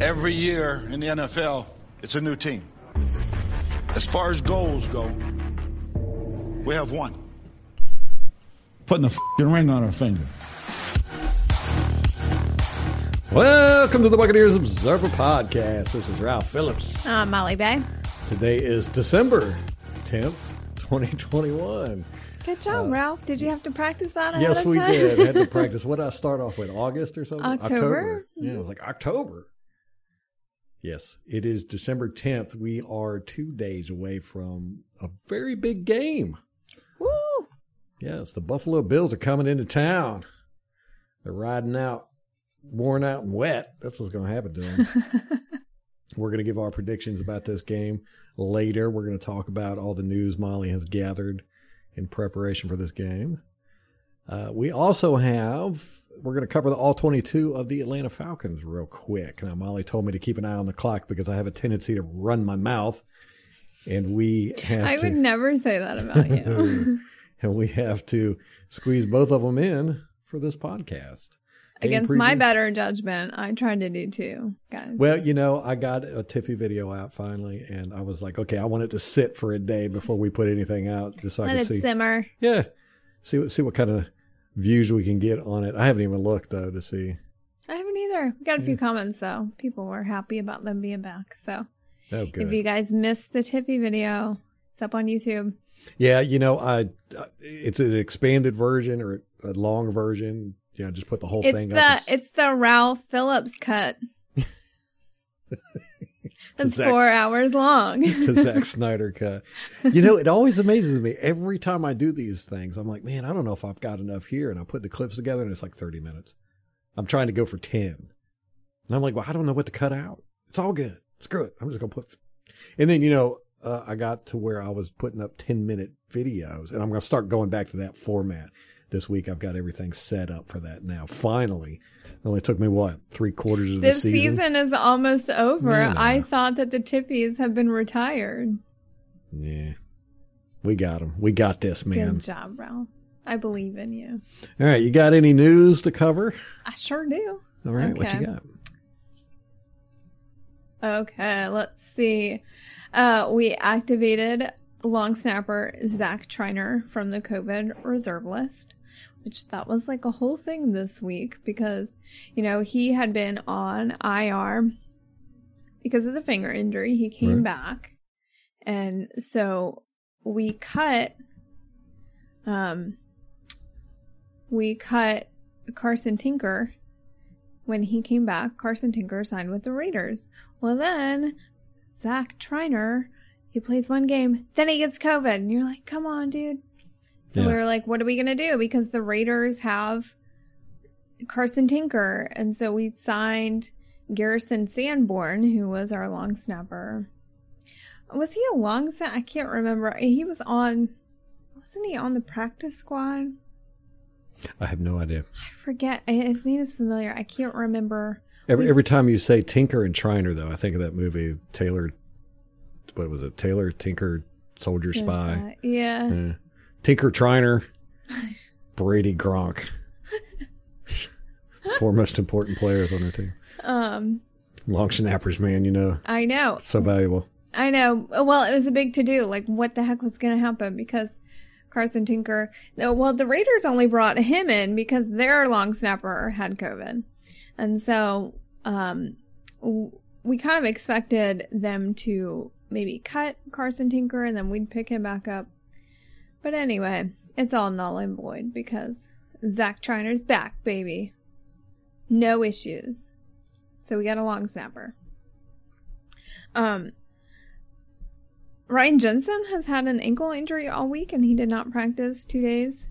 Every year in the NFL, it's a new team. As far as goals go, we have one. Putting a f***ing ring on our finger. Welcome to the Buccaneers Observer Podcast. This is Ralph Phillips. Uh, Molly Bay. Today is December 10th, 2021. Good job, Ralph. Did you have to practice that ahead Yes, of we time? did. Had to practice. What did I start off with? August or something? October? Yeah, it was like October. Yes, it is December 10th. We are two days away from a very big game. Woo! Yes, the Buffalo Bills are coming into town. They're riding out, worn out and wet. That's what's going to happen to them. We're going to give our predictions about this game later. We're going to talk about all the news Molly has gathered in preparation for this game. Uh, we also have, we're going to cover the all 22 of the Atlanta Falcons real quick. Now, Molly told me to keep an eye on the clock because I have a tendency to run my mouth. And we have I to, would never say that about you. and we have to squeeze both of them in for this podcast. Game Against my better judgment, I tried to do too, guys. Well, you know, I got a Tiffy video out finally, and I was like, okay, I want it to sit for a day before we put anything out, just so I Let can it see. simmer. Yeah, see what see what kind of views we can get on it. I haven't even looked though to see. I haven't either. We got a few comments though. People were happy about them being back. So Oh, good. if you guys missed the Tiffy video, it's up on YouTube. yeah, you know, I it's an expanded version or a long version. You know, just put the whole It's thing the up. it's the Ralph Phillips cut. That's Zack- four hours long. the Zack Snyder cut. You know, it always amazes me every time I do these things. I'm like, man, I don't know if I've got enough here, and I put the clips together, and it's like 30 minutes. I'm trying to go for 10, and I'm like, well, I don't know what to cut out. It's all good. Screw it. I'm just gonna put. And then you know, uh, I got to where I was putting up 10 minute videos, and I'm gonna start going back to that format. This week, I've got everything set up for that now. Finally, it only took me what three quarters of the season? This season. is almost over. No, no, no. I thought that the Tiffies have been retired. Yeah, we got them. We got this, man. Good job, Ralph. I believe in you. All right, you got any news to cover? I sure do. All right, what you got? Okay, let's see. Uh, we activated long snapper Zach Triner from the COVID reserve list, which that was like a whole thing this week because, you know, he had been on IR because of the finger injury. He came Right. back. And so we cut, um, we cut Carson Tinker when he came back. Carson Tinker signed with the Raiders. Well, then Zach Triner, he plays one game, then he gets COVID, and you're like, come on, dude. So Yeah. we were like, what are we gonna do? Because the Raiders have Carson Tinker, and so we signed Garrison Sanborn, who was our long snapper. Was he a long snap? I can't remember. He was on. Wasn't he on the practice squad? I have no idea. I forget. His name is familiar. I can't remember. Every every time you say Tinker and Triner, though, I think of that movie Tailor. What was it? Tailor Tinker Soldier Spy. Yeah. Yeah. Tinker Triner. Brady Gronk. Four most important players on our team. Um, Long snappers, man. You know, I know. so valuable. I know. Well, it was a big to do. Like, what the heck was going to happen? Because Carson Tinker. No, well, the Raiders only brought him in because their long snapper had COVID, and so um, we kind of expected them to maybe cut Carson Tinker and then we'd pick him back up. But anyway, it's all null and void because Zach Triner's back, baby. No issues. So we got a long snapper. Um, Ryan Jensen has had an ankle injury all week and he did not practice two days.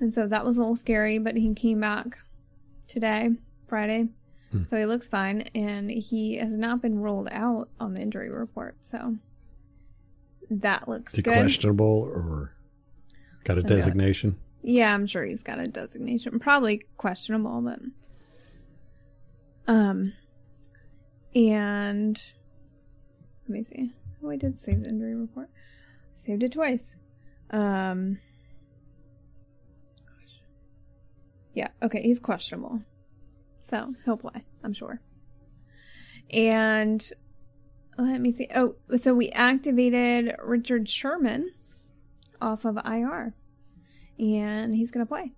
And so that was a little scary, but he came back today, Friday. Hmm. So he looks fine and he has not been ruled out on the injury report. So that looks good. questionable or got a designation? Yeah, I'm sure he's got a designation. Probably questionable, but um and let me see. Oh, I did save the injury report. Saved it twice. Um. Yeah, okay, he's questionable. So he'll play, I'm sure. And let me see. Oh, so we activated Richard Sherman off of IR, and he's going to play.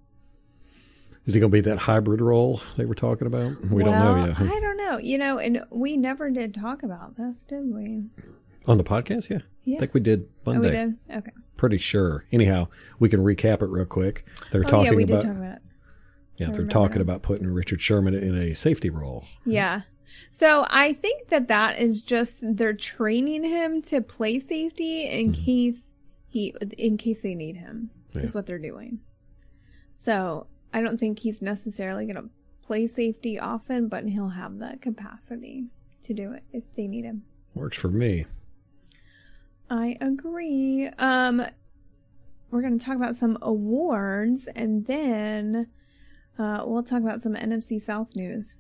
Is he going to be that hybrid role they were talking about? We well, don't know yet. I don't know. You know, and we never did talk about this, did we? On the podcast, yeah. Yeah. I think we did Oh, Monday. we did. Okay. Pretty sure. Anyhow, we can recap it real quick. They're Oh talking yeah, we about did talk about it. yeah, they're talking now. about putting Richard Sherman in a safety role. Yeah. So I think that that is just they're training him to play safety in case mm-hmm. He in case they need him Yeah. is what they're doing. So I don't think he's necessarily going to play safety often, but he'll have the capacity to do it if they need him. Works for me. I agree. Um, we're going to talk about some awards and then uh, we'll talk about some NFC South news.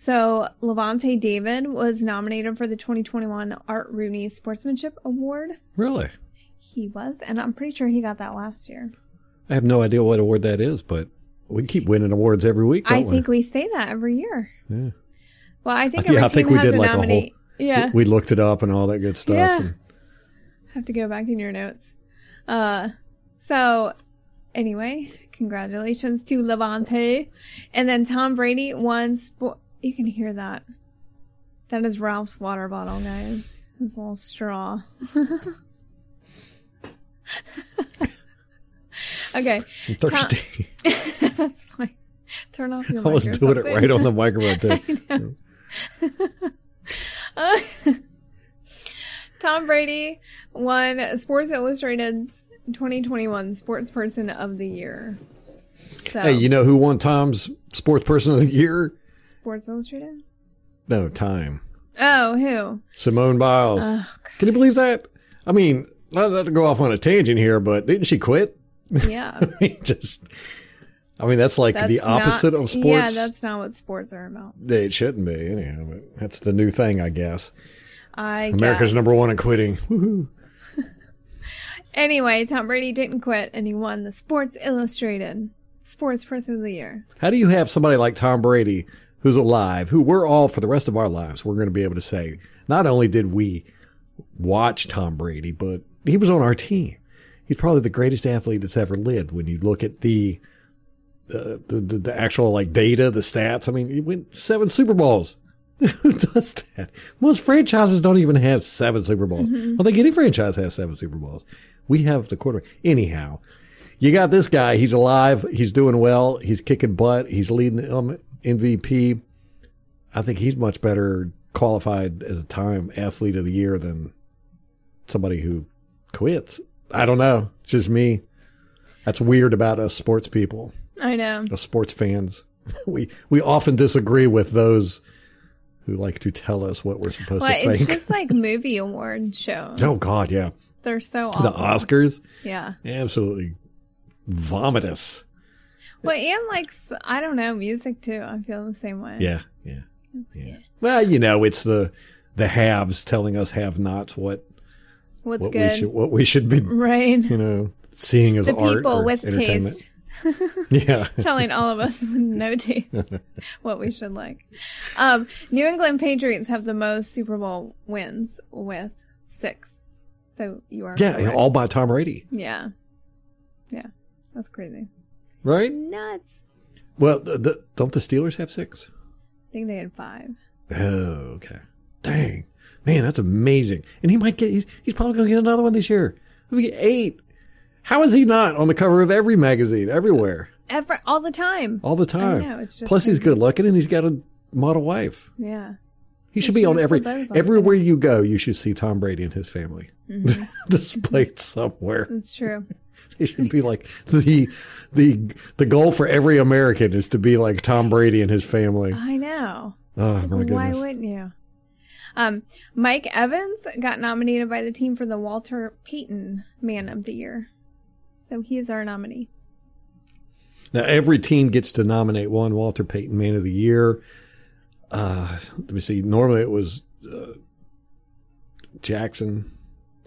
So, Lavonte David was nominated for the 2021 Art Rooney Sportsmanship Award. Really? He was, and I'm pretty sure he got that last year. I have no idea what award that is, but we keep winning awards every week. I think we say that every year. Yeah. Well, I think Yeah, I think we did like a whole- yeah. We looked it up and all that good stuff. Yeah. and- have to go back in your notes. Uh, so anyway, congratulations to Lavonte, and then Tom Brady won. Spo- you can hear that. That is Ralph's water bottle, guys. His little straw. okay, I'm thirsty. that's fine. Turn off your. I was doing it right on the microphone too. Uh, Tom Brady won Sports Illustrated's 2021 Sports Person of the Year. So, Hey, you know who won Tom's Sports Person of the Year? Sports Illustrated? No, Time. Oh, who? Simone Biles. Oh, Can you believe that? I mean, not, not to go off on a tangent here, but didn't she quit? yeah. I mean, just. I mean, that's like the That's not- opposite of sports. Yeah, that's not what sports are about. It shouldn't be anyhow, but that's the new thing, I guess. I America's guess. number one in quitting. Woohoo. Anyway, Tom Brady didn't quit and he won the Sports Illustrated Sports Person of the Year. How do you have somebody like Tom Brady who's alive, who we're all for the rest of our lives, we're going to be able to say, not only did we watch Tom Brady, but he was on our team. He's probably the greatest athlete that's ever lived when you look at the uh, the, the the actual like data, the stats. I mean, he went seven Super Bowls. Who does that? Most franchises don't even have seven Super Bowls. I don't think any franchise has seven Super Bowls. We have the quarterback. Anyhow, you got this guy. He's alive. He's doing well. He's kicking butt. He's leading the um, MVP. I think he's much better qualified as a time athlete of the year than somebody who quits. I don't know. It's just me. That's weird about us sports people, I know. us sports fans. We we often disagree with those who like to tell us what we're supposed Well, to think. it's just like movie award shows. oh God, yeah. They're so awful. The Oscars, Yeah. absolutely vomitous. Well, and like, I don't know, music too. I feel the same way. Yeah, yeah, yeah. Well, you know, it's the the haves telling us have-nots what What's what good? we should what we should be, right. you know, seeing as The art people or with taste Yeah, telling all of us with no taste what we should like. Um, New England Patriots have the most Super Bowl wins with six. So you are yeah, correct. all by Tom Brady, yeah, yeah. That's crazy. right? Nuts. Well, the, the, don't the Steelers have six? I think they had five. Oh, okay. Dang, man, that's amazing. And he might get. He's, he's probably going to get another one this year. He'll get eight. How is he not on the cover of every magazine everywhere Ever all the time. all the time? know, it's just Plus, he's good looking and he's got a model wife. Yeah. He should be on every put both of them everywhere you go. You should see Tom Brady and his family Mm-hmm. displayed somewhere. That's true. It should be like the the the goal for every American is to be like Tom Brady and his family. I know. Oh my Why wouldn't you? Um, Mike Evans got nominated by the team for the Walter Payton Man of the Year. So he is our nominee. Now every team gets to nominate one Walter Payton Man of the Year. Uh, let me see. Normally it was uh, Jackson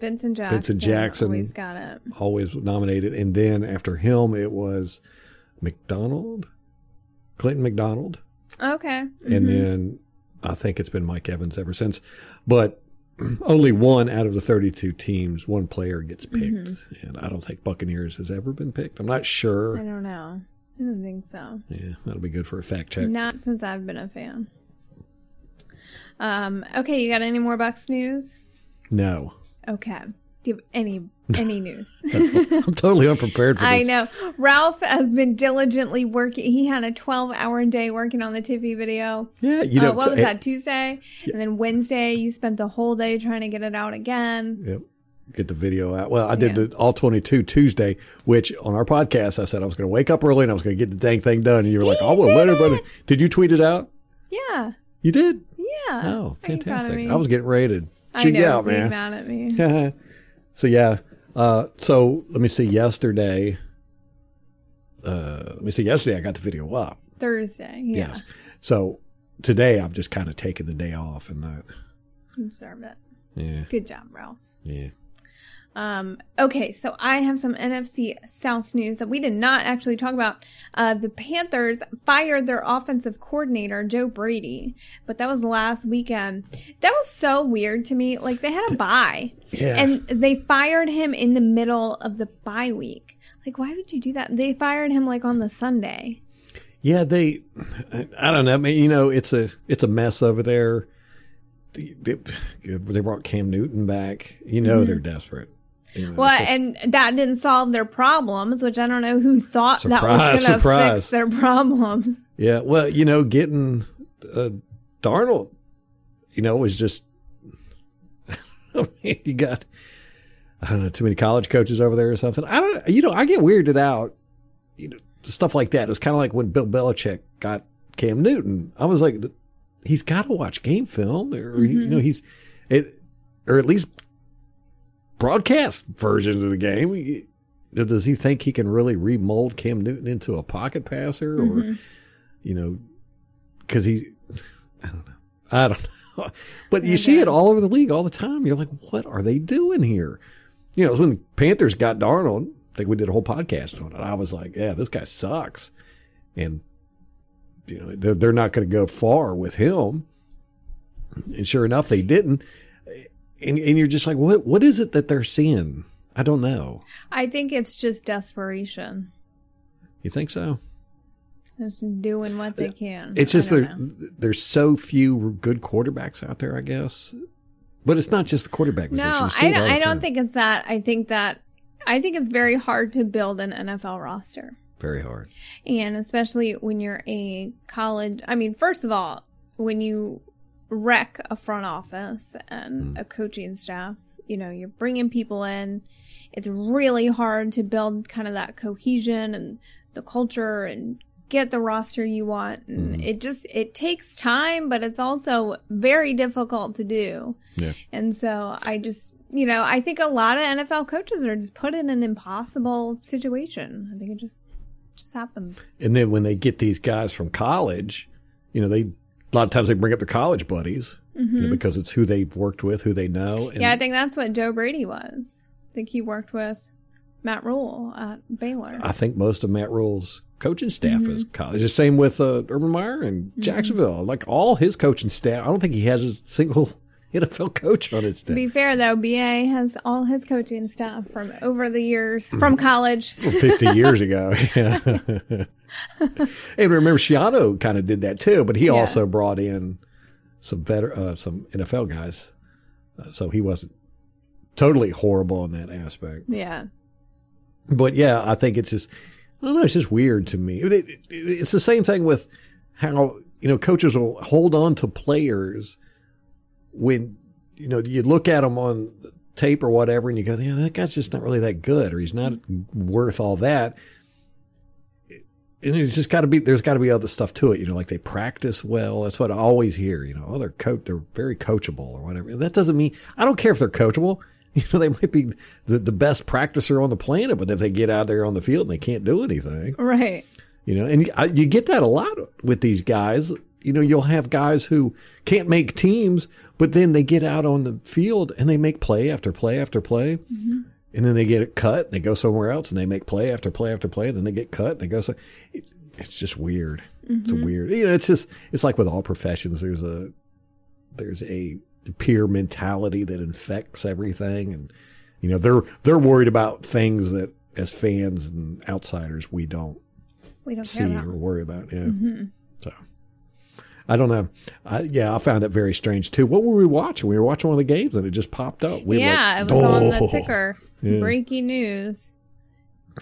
Vincent Jackson. Vincent Jackson. always got it. always nominated, and then after him it was McDonald, Clinton McDonald. Okay. and then I think it's been Mike Evans ever since. But only one out of the 32 teams, one player gets picked. And I don't think Buccaneers has ever been picked. I'm not sure. I don't know. I don't think so. Yeah, that'll be good for a fact check. Not since I've been a fan. Um, okay, you got any more Bucks news? No. Okay. Do you have any any news? I'm totally unprepared for this. I know. Ralph has been diligently working. He had a 12 hour day working on the Tiffy video. Yeah, you know, uh, what was that, Tuesday? And then Wednesday, you spent the whole day trying to get it out again. Yep. Get the video out. Well, I did Yeah. the all 22 Tuesday, which on our podcast, I said I was going to wake up early and I was going to get the dang thing done. And you were like, oh, well, let everybody. Did you tweet it out? Yeah. You did? Yeah. Oh, Are you proud of fantastic. I was getting ready to I know, out, being man. mad at me. so, yeah. Uh, so let me see. Yesterday, uh, let me see. Yesterday, I got the video up. Thursday. Yeah. Yes. So today, I've just kind of taken the day off and that. You deserve it. Yeah. Good job, Ralph. Yeah. Um, okay, so I have some NFC South news that we did not actually talk about. Uh, the Panthers fired their offensive coordinator, Joe Brady, but that was last weekend. That was so weird to me. Like, they had a bye, Yeah. and they fired him in the middle of the bye week. Like, why would you do that? They fired him, like, on the Sunday. Yeah, they. I, don't know. I mean, you know, it's a it's a mess over there. They, they, they brought Cam Newton back. You know, they're desperate. You know, Mm-hmm. Well, just- and that didn't solve their problems, which I don't know who thought that was going to fix their problems. yeah, well, you know, getting uh, Darnold, you know, was just. I mean, you got. I don't know, too many college coaches over there or something. I don't. You know, I get weirded out. You know, stuff like that. It was kind of like when Bill Belichick got Cam Newton. I was like, he's got to watch game film, or you know, he's it, or at least broadcast versions of the game. Does he think he can really remold Cam Newton into a pocket passer, or you know, because he, I don't know, I don't know, but you see it all over the league all the time. You're like, what are they doing here? You know, when the Panthers got Darnold. I think we did a whole podcast on it. I was like, yeah, this guy sucks, and you know they're, they're not going to go far with him. And sure enough, they didn't. And, and you're just like, what? What is it that they're seeing? I don't know. I think it's just desperation. You think so? Just doing what they can. It's just there, know. there's so few good quarterbacks out there, I guess. But it's not just the quarterback position. No, I don't. I don't think it's that. I think that I think it's very hard to build an NFL roster, very hard. and especially when you're a college. I mean, first of all, when you wreck a front office and hmm. a coaching staff, you know, you're bringing people in. It's really hard to build kind of that cohesion and the culture and get the roster you want. And hmm. it just it takes time, but it's also very difficult to do. Yeah. And so I just, you know, I think a lot of NFL coaches are just put in an impossible situation. I think it just just happens. And then when they get these guys from college, you know, they a lot of times they bring up their college buddies you know, because it's who they've worked with, who they know. And Mm-hmm. yeah, I think that's what Joe Brady was. I think he worked with Matt Rhule at Baylor. I think most of Matt Rhule's coaching staff Mm-hmm. is college. The same with uh, Urban Meyer and Jacksonville. Like all his coaching staff, I don't think he has a single NFL coach on his team. to be fair though, BA has all his coaching staff from over the years from college. 50 years ago. Yeah. and remember, Schiano kind of did that too, but he Yeah. also brought in some better, uh, some NFL guys. Uh, so he wasn't totally horrible in that aspect. Yeah. But yeah, I think it's just, I don't know, it's just weird to me. It- it- it's the same thing with how, you know, coaches will hold on to players when, you know, you look at them on tape or whatever and you go, yeah, that guy's just not really that good or he's not worth all that. And it's just got to be, there's got to be other stuff to it. You know, like they practice well. That's what I always hear. You know, oh, they're coach, they're very coachable or whatever. and That doesn't mean, I don't care if they're coachable. You know, they might be the, the best practicer on the planet, but if they get out there on the field and they can't do anything, Right. you know, and I, you get that a lot with these guys. You know, you'll have guys who can't make teams, but then they get out on the field and they make play after play after play. Mm-hmm. And then they get it cut, they go somewhere else and they make play after play after play. And then they get cut, and they go so. It, it's just weird. It's mm-hmm. weird. You know, it's just it's like with all professions. There's a there's a peer mentality that infects everything, and you know they're they're worried about things that as fans and outsiders we don't We don't see or worry about. Yeah. Mm-hmm. So I don't know. I, yeah, I found it very strange too. What were we watching? We were watching one of the games and it just popped up. We yeah, like, it was on the ticker. Yeah. Breaking news.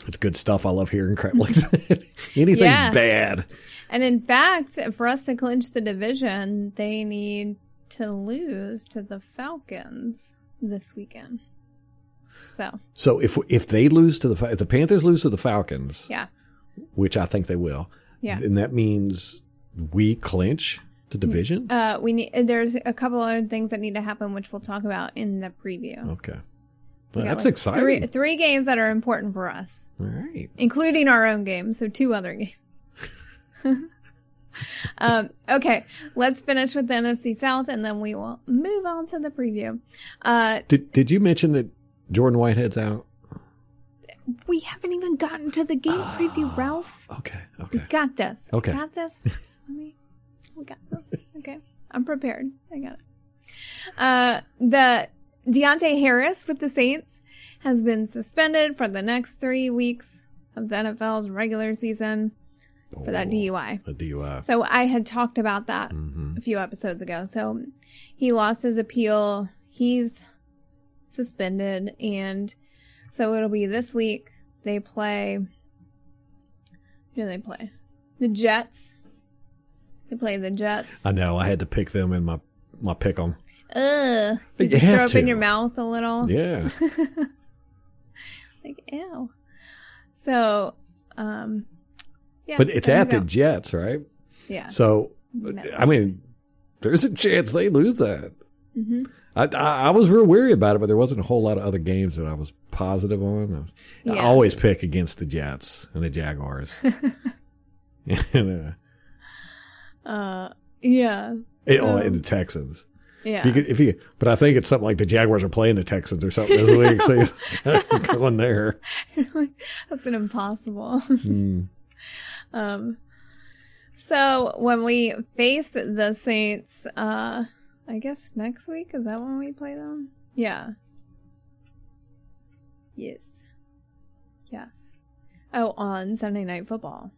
It's good stuff. I love hearing crap like that. Anything Yeah. bad. And in fact, for us to clinch the division, they need to lose to the Falcons this weekend. So, So if if they lose to the if the Panthers lose to the Falcons, yeah. which I think they will, Yeah. then that means we clinch the division. Uh, we need. There's a couple other things that need to happen, which we'll talk about in the preview. Okay, Well, that's like, exciting. Three, three games that are important for us, All right. including our own game. So two other games. um, okay, let's finish with the NFC South, and then we will move on to the preview. Uh, Did Did you mention that Jordan Whitehead's out? we haven't even gotten to the game preview, Ralph. Okay. We Okay. got this. Okay. Got this. Let me- we got this. Okay. I'm prepared. I got it. Uh, the Deonte Harris with the Saints has been suspended for the next three weeks of the NFL's regular season for that Oh, DUI. A DUI. So I had talked about that hmm a few episodes ago. So he lost his appeal. He's suspended. And so it'll be this week. They play. Who do they play? The Jets. They play the Jets. I know. I had to pick them in my my pick 'em. Ugh. Did you you throw up in your mouth a little? Yeah. Like, ew. So, um, yeah. but it's at the. Jets, right? Yeah. So, No. I mean, there's a chance they lose that. hmm I, I, I was real weary about it, but there wasn't a whole lot of other games that I was positive on. I, was- I always pick against the Jets and the Jaguars. and, Uh, yeah. uh, it, oh, So- and the Texans. Yeah. If you could, if you, but I think it's something like the Jaguars are playing the Texans or something this week. So going there. That's an impossible. Mm. um, so when we face the Saints, uh, I guess next week is that when we play them? Yeah. Yes. Yes. Oh, on Sunday Night Football,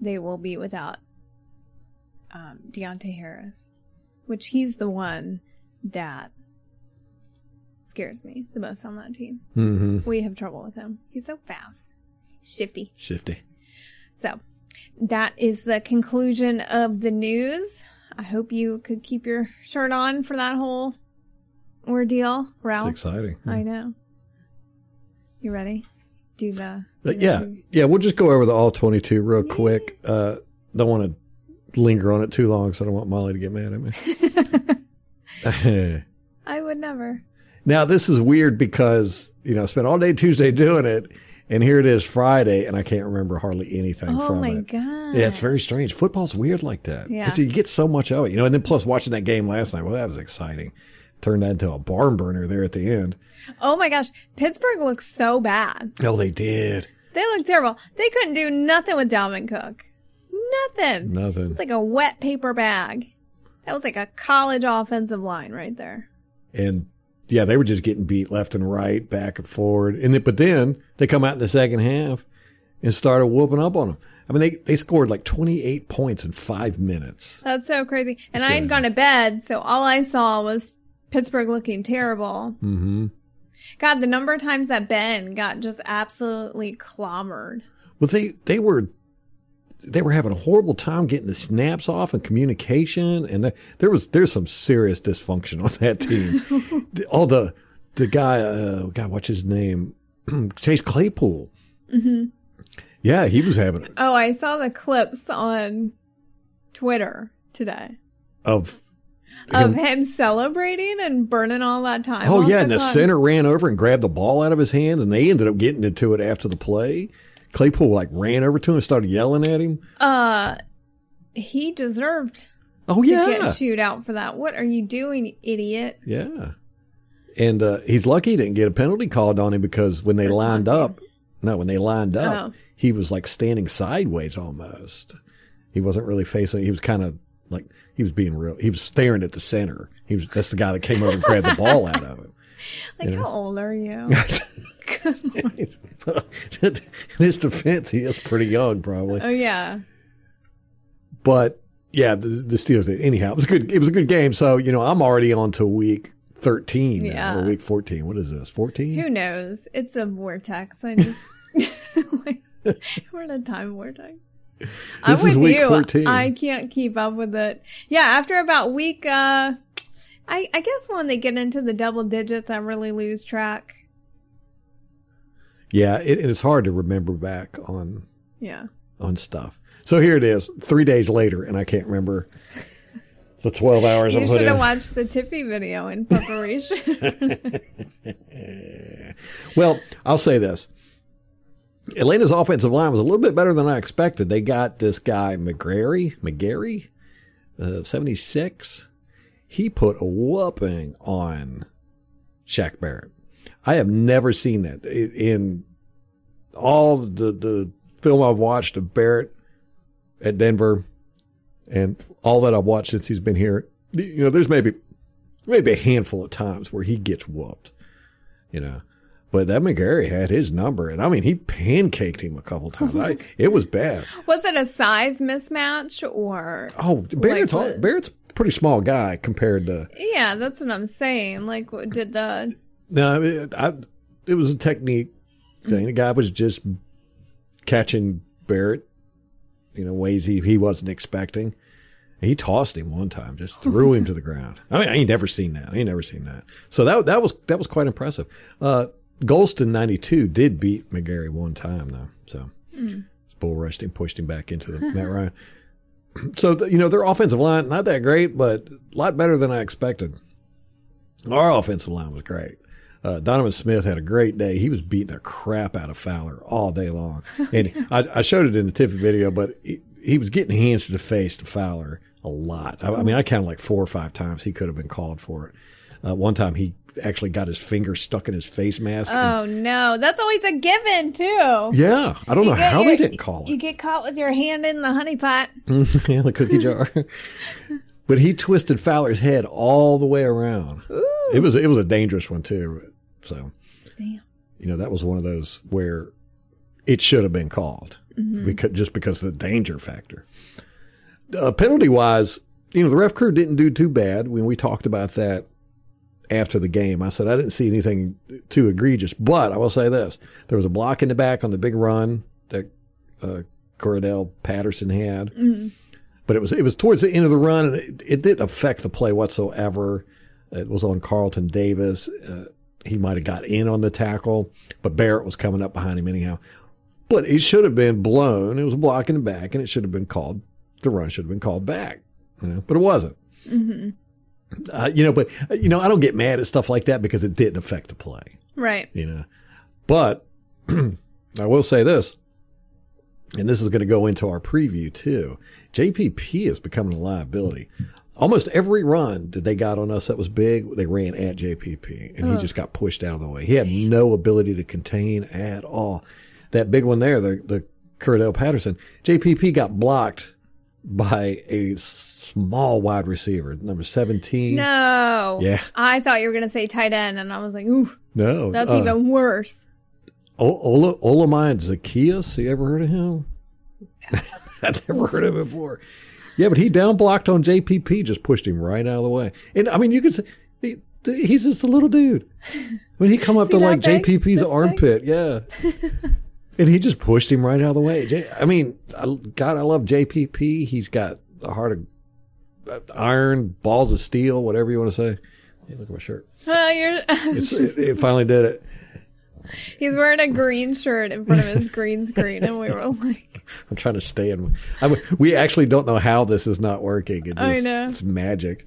they will be without um, Deonte Harris, which he's the one that scares me the most on that team. hmm We have trouble with him. He's so fast, shifty. Shifty. So that is the conclusion of the news. I hope you could keep your shirt on for that whole ordeal, It's Ralph. exciting. I know. You ready? Do the But yeah, yeah, we'll just go over the all 22 real quick. Uh, don't want to linger on it too long, so I don't want Molly to get mad at me. I would never. now, this is weird because, you know, I spent all day Tuesday doing it, and here it is Friday, and I can't remember hardly anything Oh from my it. god. Yeah, it's very strange. Football's weird like that. Yeah. It's- You get so much of it, you know, and then plus watching that game last night, well, that was exciting. Turned that into a barn burner there at the end. Oh my gosh. Pittsburgh looks so bad. Oh, they did. They look terrible. They couldn't do nothing with Dalvin Cook. Nothing. Nothing. It's like a wet paper bag. That was like a college offensive line right there. and yeah, they were just getting beat left and right, back and forward. And then, but then they come out in the second half and started whooping up on them. I mean, they, they scored like 28 points in five minutes. That's so crazy. And I had gone to bed, so all I saw was Pittsburgh looking terrible. hmm God, the number of times that Ben got just absolutely clobbered. Well, they, they were, they were having a horrible time getting the snaps off and communication. And the, there was, there's some serious dysfunction on that team. The- All the, the guy, uh, God, what's his name? Chase Claypool. hmm Yeah, he was having it. Oh, I saw the clips on Twitter today of of him- him celebrating and burning all that time. Oh yeah, and the clock. center ran over and grabbed the ball out of his hand, and they ended up getting into it after the play. Claypool like ran over to him and started yelling at him. Uh, he deserved Oh to yeah, get chewed out for that. What are you doing, idiot? yeah. And uh, he's lucky he didn't get a penalty called on him because when they lined up, no, when they lined up, Oh. he was like standing sideways almost. He wasn't really facing. He was kind of Like he was being real. He was staring at the center. He was that's the guy that came over and grabbed the ball out of him. Like, how old are you? In his defense, he is pretty young, probably. oh yeah. But yeah, the, the Steelers. Anyhow, it was good. It was a good game. So you know, I'm already on to week 13 now, Yeah. or week 14. What is this? 14? Who knows? It's a vortex. I just like we're in a time vortex. I'm This is with week you. 14. I can't keep up with it. Yeah, after about week uh I I guess when they get into the double digits I really lose track. Yeah, it, it's hard to remember back on Yeah. on stuff. So here it is, three days later, and I can't remember the 12 hours You I should in. have watched the Tiffy video in preparation. Well, I'll say this. Atlanta's offensive line was a little bit better than I expected. They got this guy McGary, McGary, uh, 76. He put a whooping on Shaq Barrett. I have never seen that in all the the film I've watched of Barrett at Denver, and all that I've watched since he's been here. You know, there's maybe maybe a handful of times where he gets whooped. You know, but that McGary had his number, and I mean, he pancaked him a couple times. I, it was bad. Was it a size mismatch or Oh, Barrett's Like? Barrett's pretty small guy compared to Yeah, that's what I'm saying. Like what- did the no. It, I, it was a technique thing. The guy was just catching Barrett, you know, ways he, he wasn't expecting. He tossed him one time, just threw him to the ground. I mean, I ain't never seen that. I ain't never seen that. So that that was that was quite impressive. Uh, Gholston ninety two did beat McGary one time though, so bull rushed him, pushed him back into the Matt Ryan. So the, you know their offensive line not that great, but a lot better than I expected. Our offensive line was great. Uh, Donovan Smith had a great day. He was beating the crap out of Fowler all day long, and I, I showed it in the Tiffany video. But he, he was getting hands to the face to Fowler a lot. I, I mean, I counted like four or five times he could have been called for it. Uh, one time he actually got his finger stuck in his face mask. and- Oh no, that's always a given too. yeah, I don't know You get how your- they didn't call it. You get caught with your hand in the honey pot. yeah, the cookie jar. but he twisted Fowler's head all the way around. It was it was a dangerous one too. So Damn. you know that was one of those where it should have been called because just because of the danger factor. Uh, penalty wise, you know the ref crew didn't do too bad when we talked about that after the game. I said I didn't see anything too egregious, but I will say this: there was a block in the back on the big run that uh, Cordarrelle Patterson had, but it was it was towards the end of the run, and it, it didn't affect the play whatsoever. It was on Carlton Davis. Uh, he might have got in on the tackle, but Barrett was coming up behind him anyhow. But it should have been blown. It was a block in the back, and it should have been called. The run should have been called back, you know, but it wasn't. Uh, you know, but uh, you know, I don't get mad at stuff like that because it didn't affect the play Right. you know. But I will say this, and this is going to go into our preview too. JPP is becoming a liability. Almost every run that they got on us that was big, they ran at JPP, and he just got pushed out of the way. He had no ability to contain at all. That big one there, the the Cordarrelle Patterson, JPP got blocked by a small wide receiver, number seventeen. No. Yeah. I thought you were gonna say tight end, and I was like, ooh, No, that's uh, even worse. Ola Olamide Zaccheaus, you ever heard of him? I'd never heard of him before. Yeah, but he down blocked on JPP, just pushed him right out of the way. And I mean, you could say he, he's just a little dude. When he come up to like big? JPP's This big? armpit, yeah, and he just pushed him right out of the way. J- I mean, God, I love JPP. He's got a heart of uh, iron, balls of steel, whatever you want to say. Hey, look at my shirt. Oh, you're. It's, it, it finally did it. He's wearing a green shirt in front of his green screen, and we were like, I'm trying to stay in. I mean, we actually don't know how this is not working. It I know. It's magic.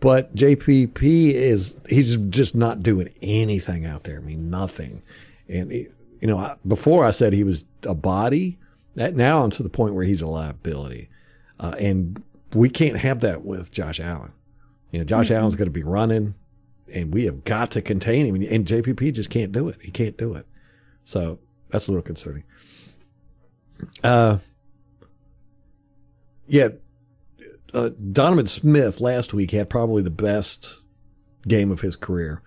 But JPP is, he's just not doing anything out there. I mean, nothing. And, you know, I, before I said he was a body, that now I'm to the point where he's a liability. Uh, and we can't have that with Josh Allen. You know, Josh Allen's going to be running, and we have got to contain him. And JPP just can't do it. He can't do it. So that's a little concerning. Uh, yeah, uh, Donovan Smith last week had probably the best game of his career.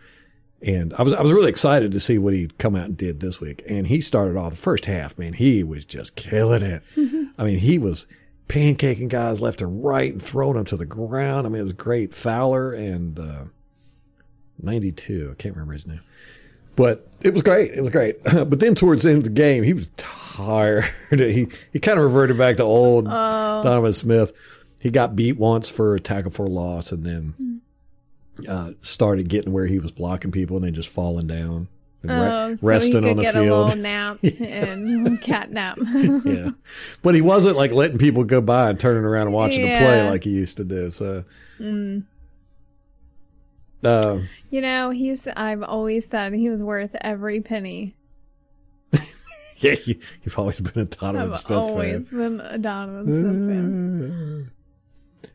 And I was I was really excited to see what he'd come out and did this week. And he started off the first half, man, he was just killing it. I mean, he was pancaking guys left and right and throwing them to the ground. I mean, it was great. Fowler and uh, 92, I can't remember his name. But it was great. It was great. but then towards the end of the game, he was tired. he he kind of reverted back to old Donovan Smith. He got beat once for a tackle for a loss and then uh, started getting where he was blocking people and then just falling down and re- Oh, so resting on the get a field. little nap and cat nap. yeah. But he wasn't like letting people go by and turning around and watching the play like he used to do. So, uh, you know, he's. I've always said he was worth every penny. yeah, you, you've always been a Donovan I've Smith always fan. been a Donovan Smith fan.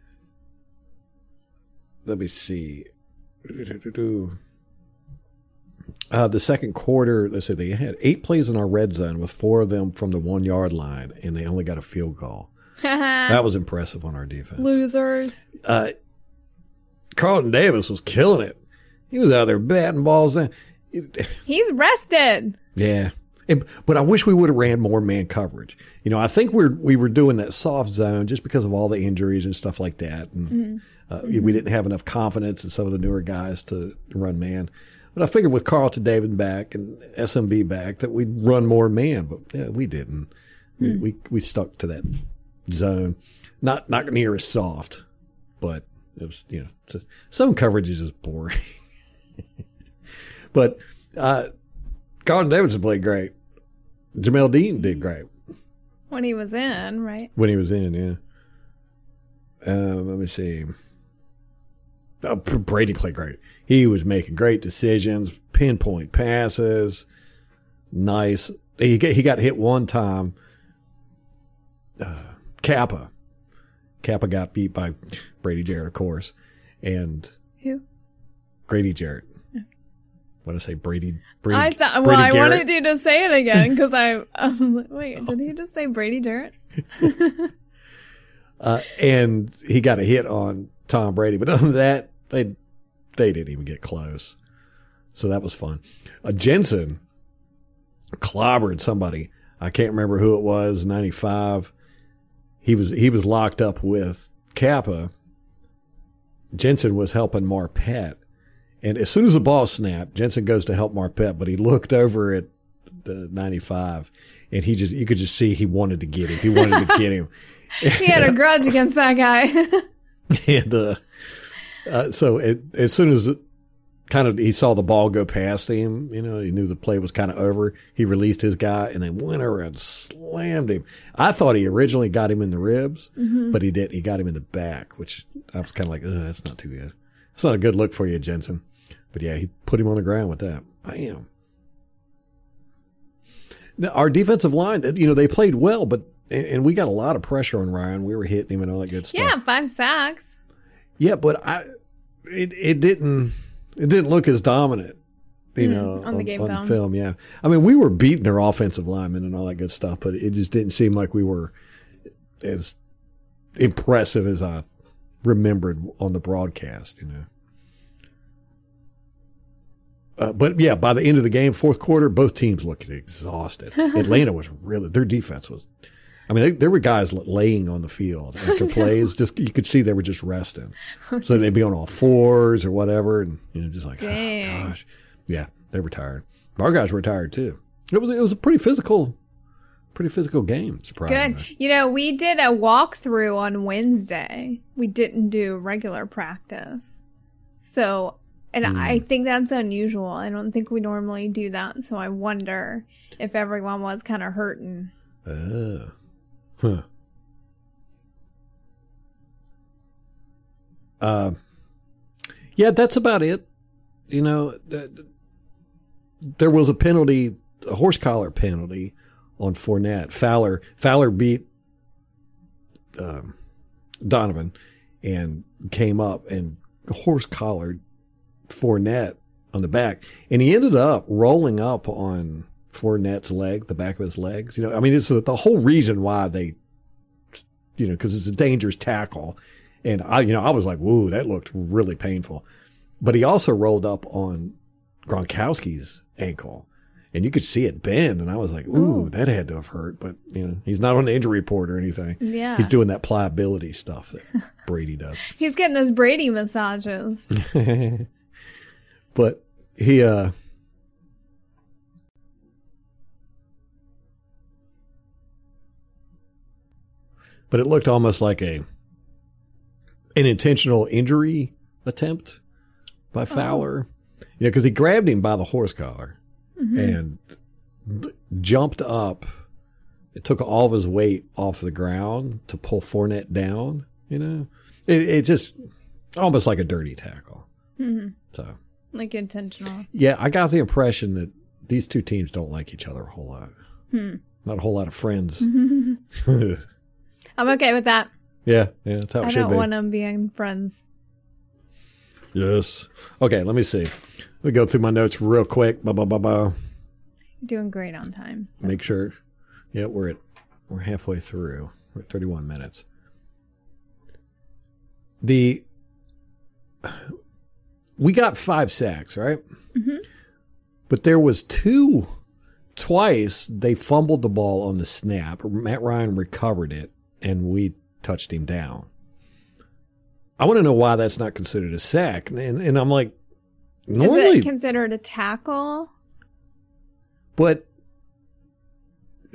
Let me see. Uh, the second quarter, let's say they had eight plays in our red zone with four of them from the one yard line, and they only got a field goal. That was impressive on our defense. Losers. uh, Carlton Davis was killing it. He was out there batting balls down. He's rested. Yeah. And- but I wish we would have ran more man coverage. You know, I think we're we were doing that soft zone just because of all the injuries and stuff like that, and uh, we didn't have enough confidence in some of the newer guys to run man. But I figured with Carlton David back and SMB back that we'd run more man, but yeah, we didn't. We, we we stuck to that zone, not not near as soft, but it was you know some coverage is just boring. but uh, Carlton Davidson played great. Jamel Dean did great When he was in, right? when he was in. Yeah. Um, let me see. Oh, Brady played great. He was making great decisions, pinpoint passes, nice. He got, he got hit one time. Uh, Cappa, Cappa got beat by Brady Jarrett, of course, and Who? Grady Jarrett. What did I say? Brady. Brady I thought. Well, Brady I wanted you to say it again because I, I was like, wait, did he just say Brady Jarrett? uh, and he got a hit on Tom Brady. But other than that, they they didn't even get close. So that was fun. Uh, Jensen clobbered somebody. I can't remember who it was. Ninety five. He was he was locked up with Cappa. Jensen was helping Marpet. And as soon as the ball snapped, Jensen goes to help Marpet, but he looked over at the 95 and he just, you could just see he wanted to get him. He wanted to get him. He had a grudge against that guy. and uh, uh, so it, as soon as kind of he saw the ball go past him, you know, he knew the play was kind of over. He released his guy and then went over and slammed him. I thought he originally got him in the ribs, mm-hmm. but he didn't. He got him in the back, which I was kind of like, that's not too good. That's not a good look for you, Jensen. But yeah, he put him on the ground with that. Bam. Now, our defensive line, you know, they played well, but and and we got a lot of pressure on Ryan. We were hitting him and all that good stuff. yeah, five sacks. Yeah, but I it it didn't it didn't look as dominant, you know, on the game film. Yeah, I mean we were beating their offensive linemen and all that good stuff, but it just didn't seem like we were as impressive as I remembered on the broadcast. You know. Uh, but yeah, by the end of the game, fourth quarter, both teams looked exhausted. Atlanta was really their defense was. I mean, they, there were guys laying on the field after plays. Just you could see they were just resting, so they'd be on all fours or whatever, and you know, just like, Dang. oh gosh, yeah, they were tired. Our guys were tired too. It was it was a pretty physical, pretty physical game. Surprisingly, Good. You know, we did a walkthrough on Wednesday. We didn't do regular practice. So, and I Hmm. think that's unusual. I don't think we normally do that. So I wonder if everyone was kind of hurting. Oh. Huh. Uh, yeah, that's about it. You know, th- th- there was a penalty, a horse collar penalty on Fournette. Fowler Fowler beat um, Donovan and came up and horse collared Fournette on the back, and he ended up rolling up on Fournette's leg, the back of his legs. You know, I mean, it's the, the whole reason why they, you know, because it's a dangerous tackle, And I, you know, I was like, "Whoa, that looked really painful." But he also rolled up on Gronkowski's ankle, and you could see it bend. And I was like, "Ooh, that had to have hurt." But you know, he's not on the injury report or anything. Yeah. he's doing that pliability stuff that Brady does. He's getting those Brady massages. but he, uh, but it looked almost like a an intentional injury attempt by oh. Fowler. You know, because he grabbed him by the horse collar mm-hmm. and b- jumped up. It took all of his weight off the ground to pull Fournette down. You know, it, it just almost like a dirty tackle. Mm-hmm. So Like intentional. yeah, I got the impression that these two teams don't like each other a whole lot. Hmm. Not a whole lot of friends. I'm okay with that. yeah, yeah, that's how it I should don't be. want them being friends. Yes. Okay, let me see. Let me go through my notes real quick. Ba ba ba ba. You're doing great on time. so. Make sure. Yeah, we're at we're halfway through. We're at 31 minutes. The we got five sacks, right? Mm-hmm. But there was two. Twice they fumbled the ball on the snap. Matt Ryan recovered it, and we touched him down. I want to know why that's not considered a sack, and and I'm like, normally, Is it considered a tackle? but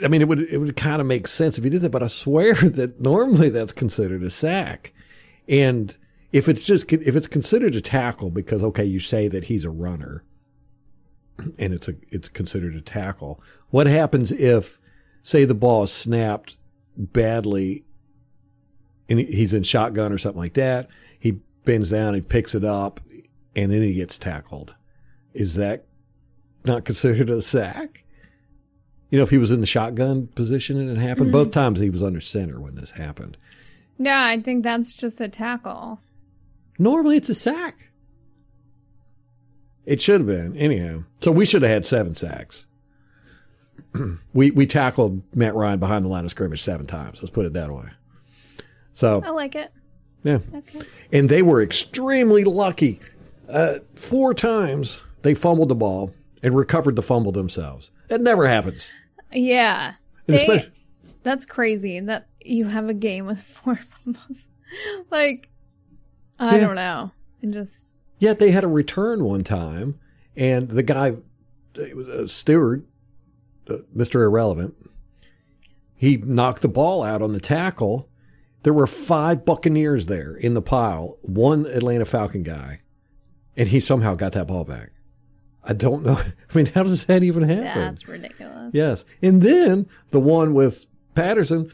I mean, it would it would kind of make sense if you did that. But I swear that normally that's considered a sack, and if it's just if it's considered a tackle because okay, you say that he's a runner, and it's a it's considered a tackle. What happens if, say, the ball is snapped badly, and he's in shotgun or something like that? He bends down, he picks it up, and then he gets tackled. Is that not considered a sack? You know, if he was in the shotgun position and it happened, both mm-hmm. times he was under center when this happened. No, I think that's just a tackle. Normally it's a sack. It should have been, anyhow. So we should have had seven sacks. we we tackled Matt Ryan behind the line of scrimmage seven times. Let's put it that way. So I like it. yeah, Okay. and they were extremely lucky. Uh, four times they fumbled the ball and recovered the fumble themselves. It never happens. Yeah. They- that's crazy that you have a game with four fumbles. like, I Yeah. don't know. And just, Yet they had a return one time, and the guy, it was a Stuard, uh, Mr. Irrelevant, he knocked the ball out on the tackle. There were five Buccaneers there in the pile, one Atlanta Falcon guy, and he somehow got that ball back. I don't know. I mean, how does that even happen? that's ridiculous. Yes. And then the one with Patterson,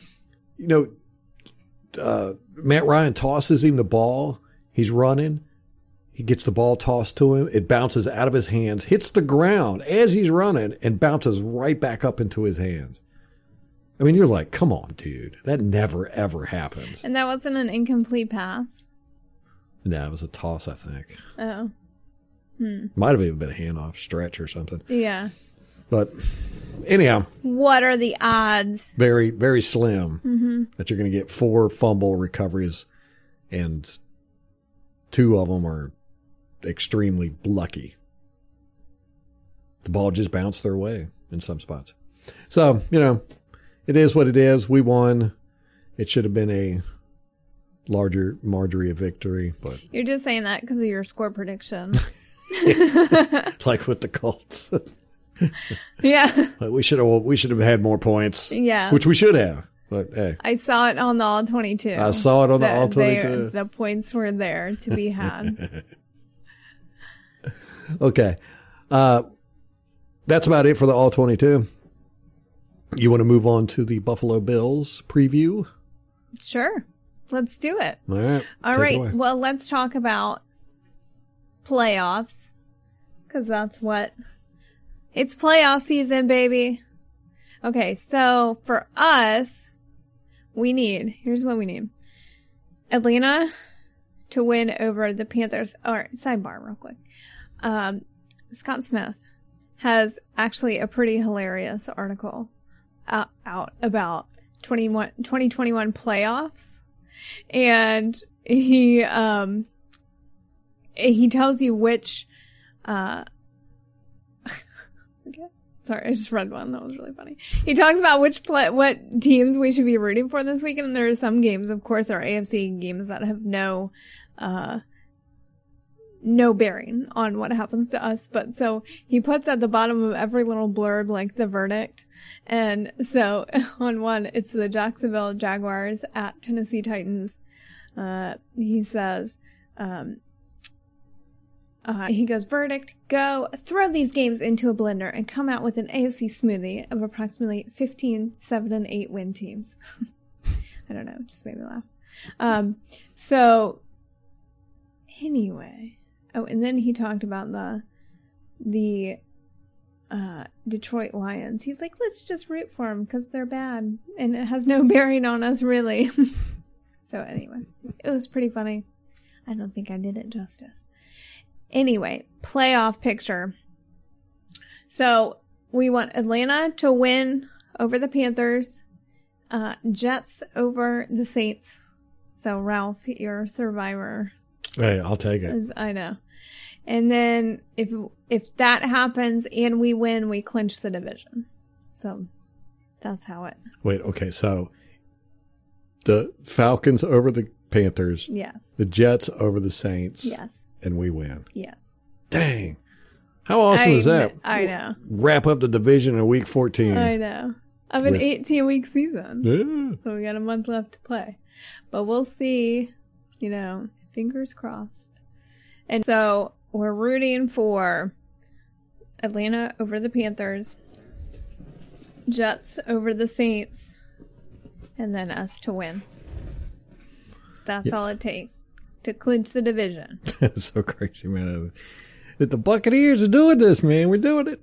you know, uh, Matt Ryan tosses him the ball. He's running. He gets the ball tossed to him. It bounces out of his hands, hits the ground as he's running, and bounces right back up into his hands. I mean, you're like, come on, dude. That never, ever happens. And that wasn't an incomplete pass. No, it was a toss, I think. Oh, hmm. Might have even been a handoff, stretch or something. yeah. But anyhow, What are the odds? very, very slim mm-hmm. that you're going to get four fumble recoveries, and two of them are extremely lucky. The ball just bounced their way in some spots. So, you know, it is what it is. We won. It should have been a larger Marjorie of victory, but You're just saying that because of your score prediction. like with the Colts, yeah. we should have we should have had more points, Yeah. which we should have. But hey, I saw it on the all 22. I saw it on the that all 22. The points were there to be had. Okay. Uh, that's about it for the All 22. You want to move on to the Buffalo Bills preview? sure. Let's do it. All right. All right. Well, let's talk about playoffs because that's what it's playoff season, baby. Okay. So for us, we need, here's what we need Atlanta to win over the Panthers. All right. Sidebar real quick. Um, Scott Smith has actually a pretty hilarious article out, out about 21, 2021 playoffs. And he um he tells you which uh. Sorry, I just read one that was really funny. He talks about which play, what teams we should be rooting for this weekend. And there are some games, of course, there are AFC games that have no, uh, no bearing on what happens to us. But so he puts at the bottom of every little blurb like the verdict. And so on one, it's the Jacksonville Jaguars at Tennessee Titans. Uh, he says, um, uh, he goes, verdict, go, throw these games into a blender and come out with an AFC smoothie of approximately 15, 7, and 8 win teams. I don't know, just made me laugh. Um, so, anyway. Oh, and then he talked about the, the, uh, Detroit Lions. He's like, let's just root for them because they're bad and it has no bearing on us, really. so, anyway, it was pretty funny. I don't think I did it justice. Anyway, playoff picture. So we want Atlanta to win over the Panthers, uh, Jets over the Saints. So Ralph, you're a survivor. Hey, I'll take it. I know. And then if if that happens and we win, we clinch the division. So that's how it. Wait, okay, so the Falcons over the Panthers, Yes. the Jets over the Saints, Yes. and we win. Yes. Dang. How awesome I, is that? I know. Wrap up the division in week 14. I know. Of an 18 week season. Yeah. So we got a month left to play. But we'll see, you know, fingers crossed. And so we're rooting for Atlanta over the Panthers, Jets over the Saints, and then us to win. That's all it takes to clinch the division. It's so crazy, man. That the Buccaneers are doing this, man. We're doing it.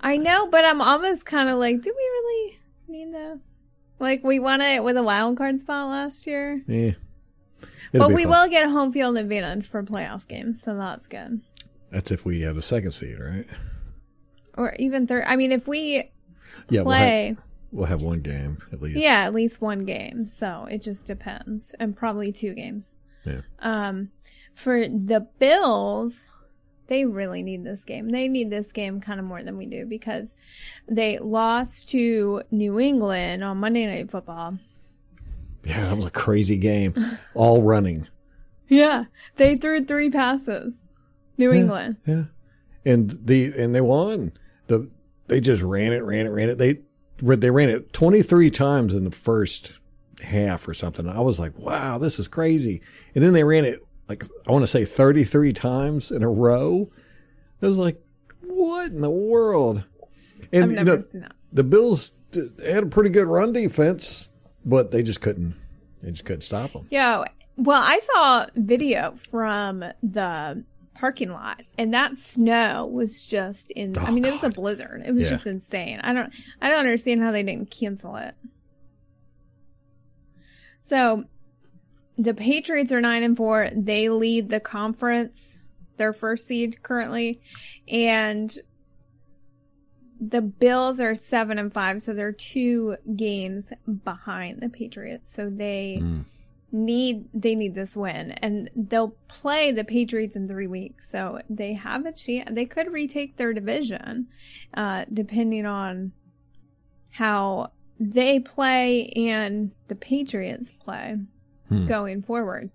I know, but I'm almost kind of like, do we really need this? Like, we won it with a wild card spot last year. Yeah. It'll But we fun. will get home field advantage for playoff games, so that's good. That's if we have a second seed, right? Or even third. I mean, if we Yeah, we'll have, play, we'll have one game at least. yeah, at least one game. So it just depends, and probably two games. Yeah. Um, for the Bills, they really need this game. They need this game kind of more than we do because they lost to New England on Monday Night Football. Yeah, that was a crazy game. All running. Yeah, they threw three passes. New England. Yeah. And the and they won. The they just ran it, ran it, ran it. They they ran it 23 times in the first half or something. I was like, "Wow, this is crazy." And then they ran it like I want to say 33 times in a row. I was like, "What in the world?" And I've you never know, seen that. the Bills they had a pretty good run defense, but they just couldn't they just couldn't stop them. Yo, well, I saw video from the parking lot, and that snow was just in. I Oh, mean, it was a oh, blizzard. It was Yeah. just insane. I don't, I don't understand how they didn't cancel it. So, the Patriots are nine and four. They lead the conference, their first seed currently, and the Bills are seven and five, so they're two games behind the Patriots. So they Mm. need they need this win, and they'll play the Patriots in three weeks. So they have a chance. They could retake their division, uh, depending on how they play and the Patriots play Hmm. going forward.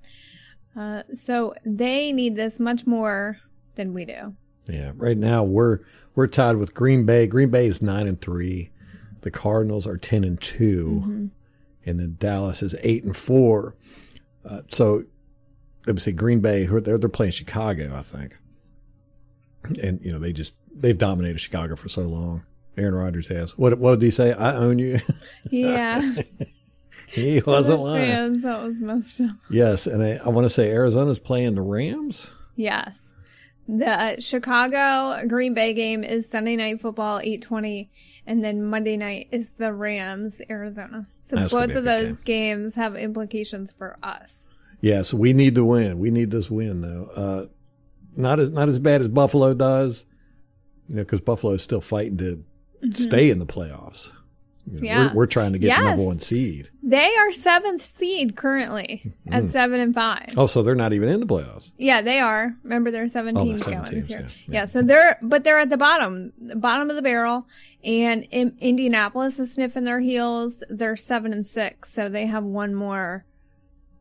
Uh, so they need this much more than we do. Yeah, right now we're we're tied with Green Bay. Green Bay is nine and three. The Cardinals are ten and 2 and then Dallas is eight and four. Uh, so let me see, Green Bay. They're they're playing Chicago, I think, and you know they just they've dominated Chicago for so long. Aaron Rodgers has. What what did he say? I own you. Yeah, he wasn't lying. fans, that was messed up. Yes, and I, I want to say Arizona's playing the Rams. Yes. The Chicago Green Bay game is Sunday night football, 820. And then Monday night is the Rams, Arizona. So That's both of good those games have implications for us. Yes, we need to win. We need this win though. Uh, not as not as bad as Buffalo does, you know, because Buffalo is still fighting to stay in the playoffs. You know, Yeah. we're, we're trying to get the number one seed. They are seventh seed currently at seven and five. Oh, so they're not even in the playoffs. Yeah, they are. Remember, there are seven Oh, teams seven going teams, this year. yeah, Yeah, yeah. so they're but they're at the bottom, bottom of the barrel, and in, Indianapolis is sniffing their heels. They're seven and six, so they have one more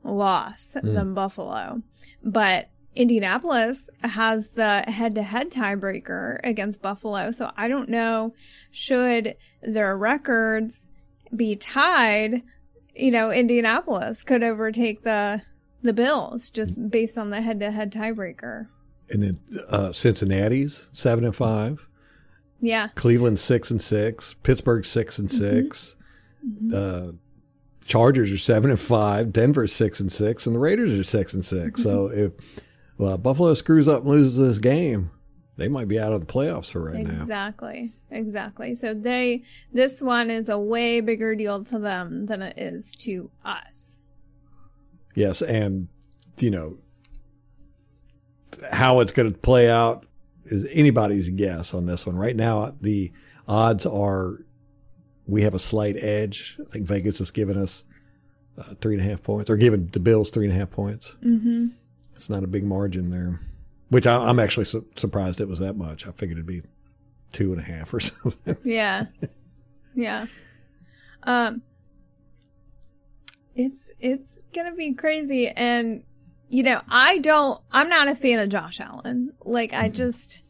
loss Hmm. than Buffalo, but. Indianapolis has the head-to-head tiebreaker against Buffalo, so I don't know should their records be tied. You know, Indianapolis could overtake the the Bills just based on the head-to-head tiebreaker. And then uh, Cincinnati's seven and five. Yeah, Cleveland six and six, Pittsburgh six and 6 Uh, Chargers are seven and five, Denver's six and six, and the Raiders are six and 6 So if well, Buffalo screws up and loses this game, they might be out of the playoffs for right now. exactly, exactly. So they this one is a way bigger deal to them than it is to us. Yes, and you know how it's going to play out is anybody's guess on this one. Right now, the odds are we have a slight edge. I think Vegas has given us uh, three and a half points, or given the Bills three and a half points. Mm-hmm. It's not a big margin there, which I, I'm actually su- surprised it was that much. I figured it'd be two and a half or something. Yeah, yeah. Um, it's it's gonna be crazy, and you know I don't. I'm not a fan of Josh Allen. Like I just,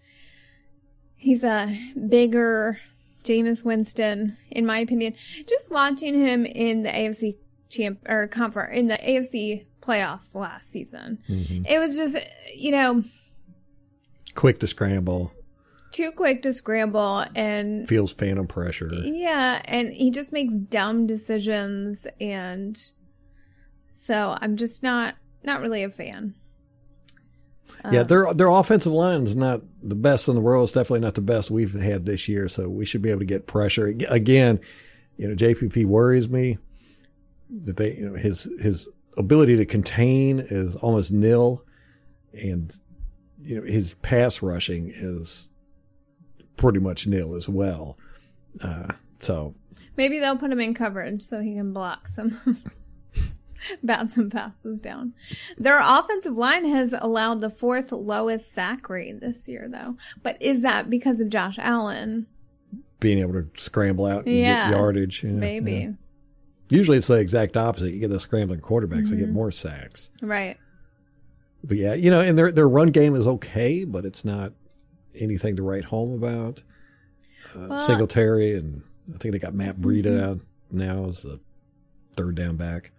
he's a bigger Jameis Winston, in my opinion. Just watching him in the AFC champ or conference in the AFC playoffs last season, mm-hmm. it was just you know Quick to scramble, too quick to scramble and feels phantom pressure. Yeah, and he just makes dumb decisions and so I'm just not not really a fan. Yeah, um, their their offensive line is not the best in the world. It's definitely not the best we've had this year. So we should be able to get pressure again. You know, JPP worries me that they you know his his ability to contain is almost nil, and you know his pass rushing is pretty much nil as well. Uh, so Maybe they'll put him in coverage so he can block some bat some passes down. Their offensive line has allowed the fourth lowest sack rate this year though. But is that because of Josh Allen? being able to scramble out and Yeah, get yardage, yeah, Maybe. yeah. Usually it's the exact opposite. You get the scrambling quarterbacks, they Mm-hmm. get more sacks. Right. But yeah, you know, and their their run game is okay, but it's not anything to write home about. Uh, Well- Singletary and I think they got Matt Breida Mm-hmm. out now as the third down back.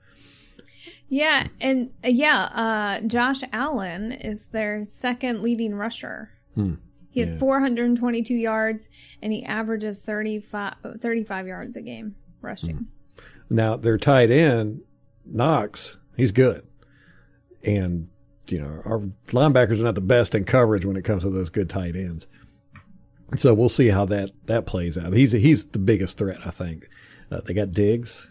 Yeah, and uh, yeah, uh, Josh Allen is their second leading rusher. Hmm. He has Yeah. 422 yards and he averages 35, 35 yards a game rushing. Now their tight end Knox, he's good, and you know our linebackers are not the best in coverage when it comes to those good tight ends. So we'll see how that that plays out. He's he's the biggest threat, I think. Uh, they got Diggs,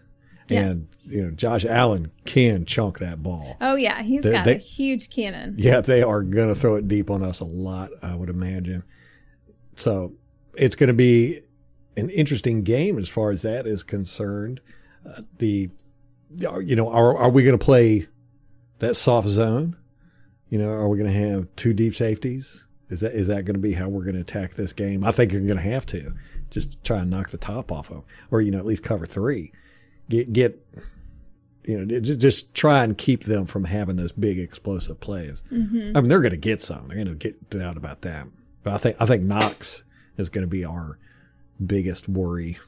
and you know Josh Allen can chunk that ball. Oh yeah, he's They- got they- a huge cannon. Yeah, they are going to throw it deep on us a lot, I would imagine. So it's going to be an interesting game as far as that is concerned. Uh, the, you know, are are we going to play that soft zone? You know, are we going to have two deep safeties? Is that is that going to be how we're going to attack this game? I think you're going to have to just try and knock the top off of, or you know, at least cover three. Get get you know, just, just try and keep them from having those big explosive plays. I mean, they're going to get some. They're going to get out about that. But I think I think Knox is going to be our biggest worry,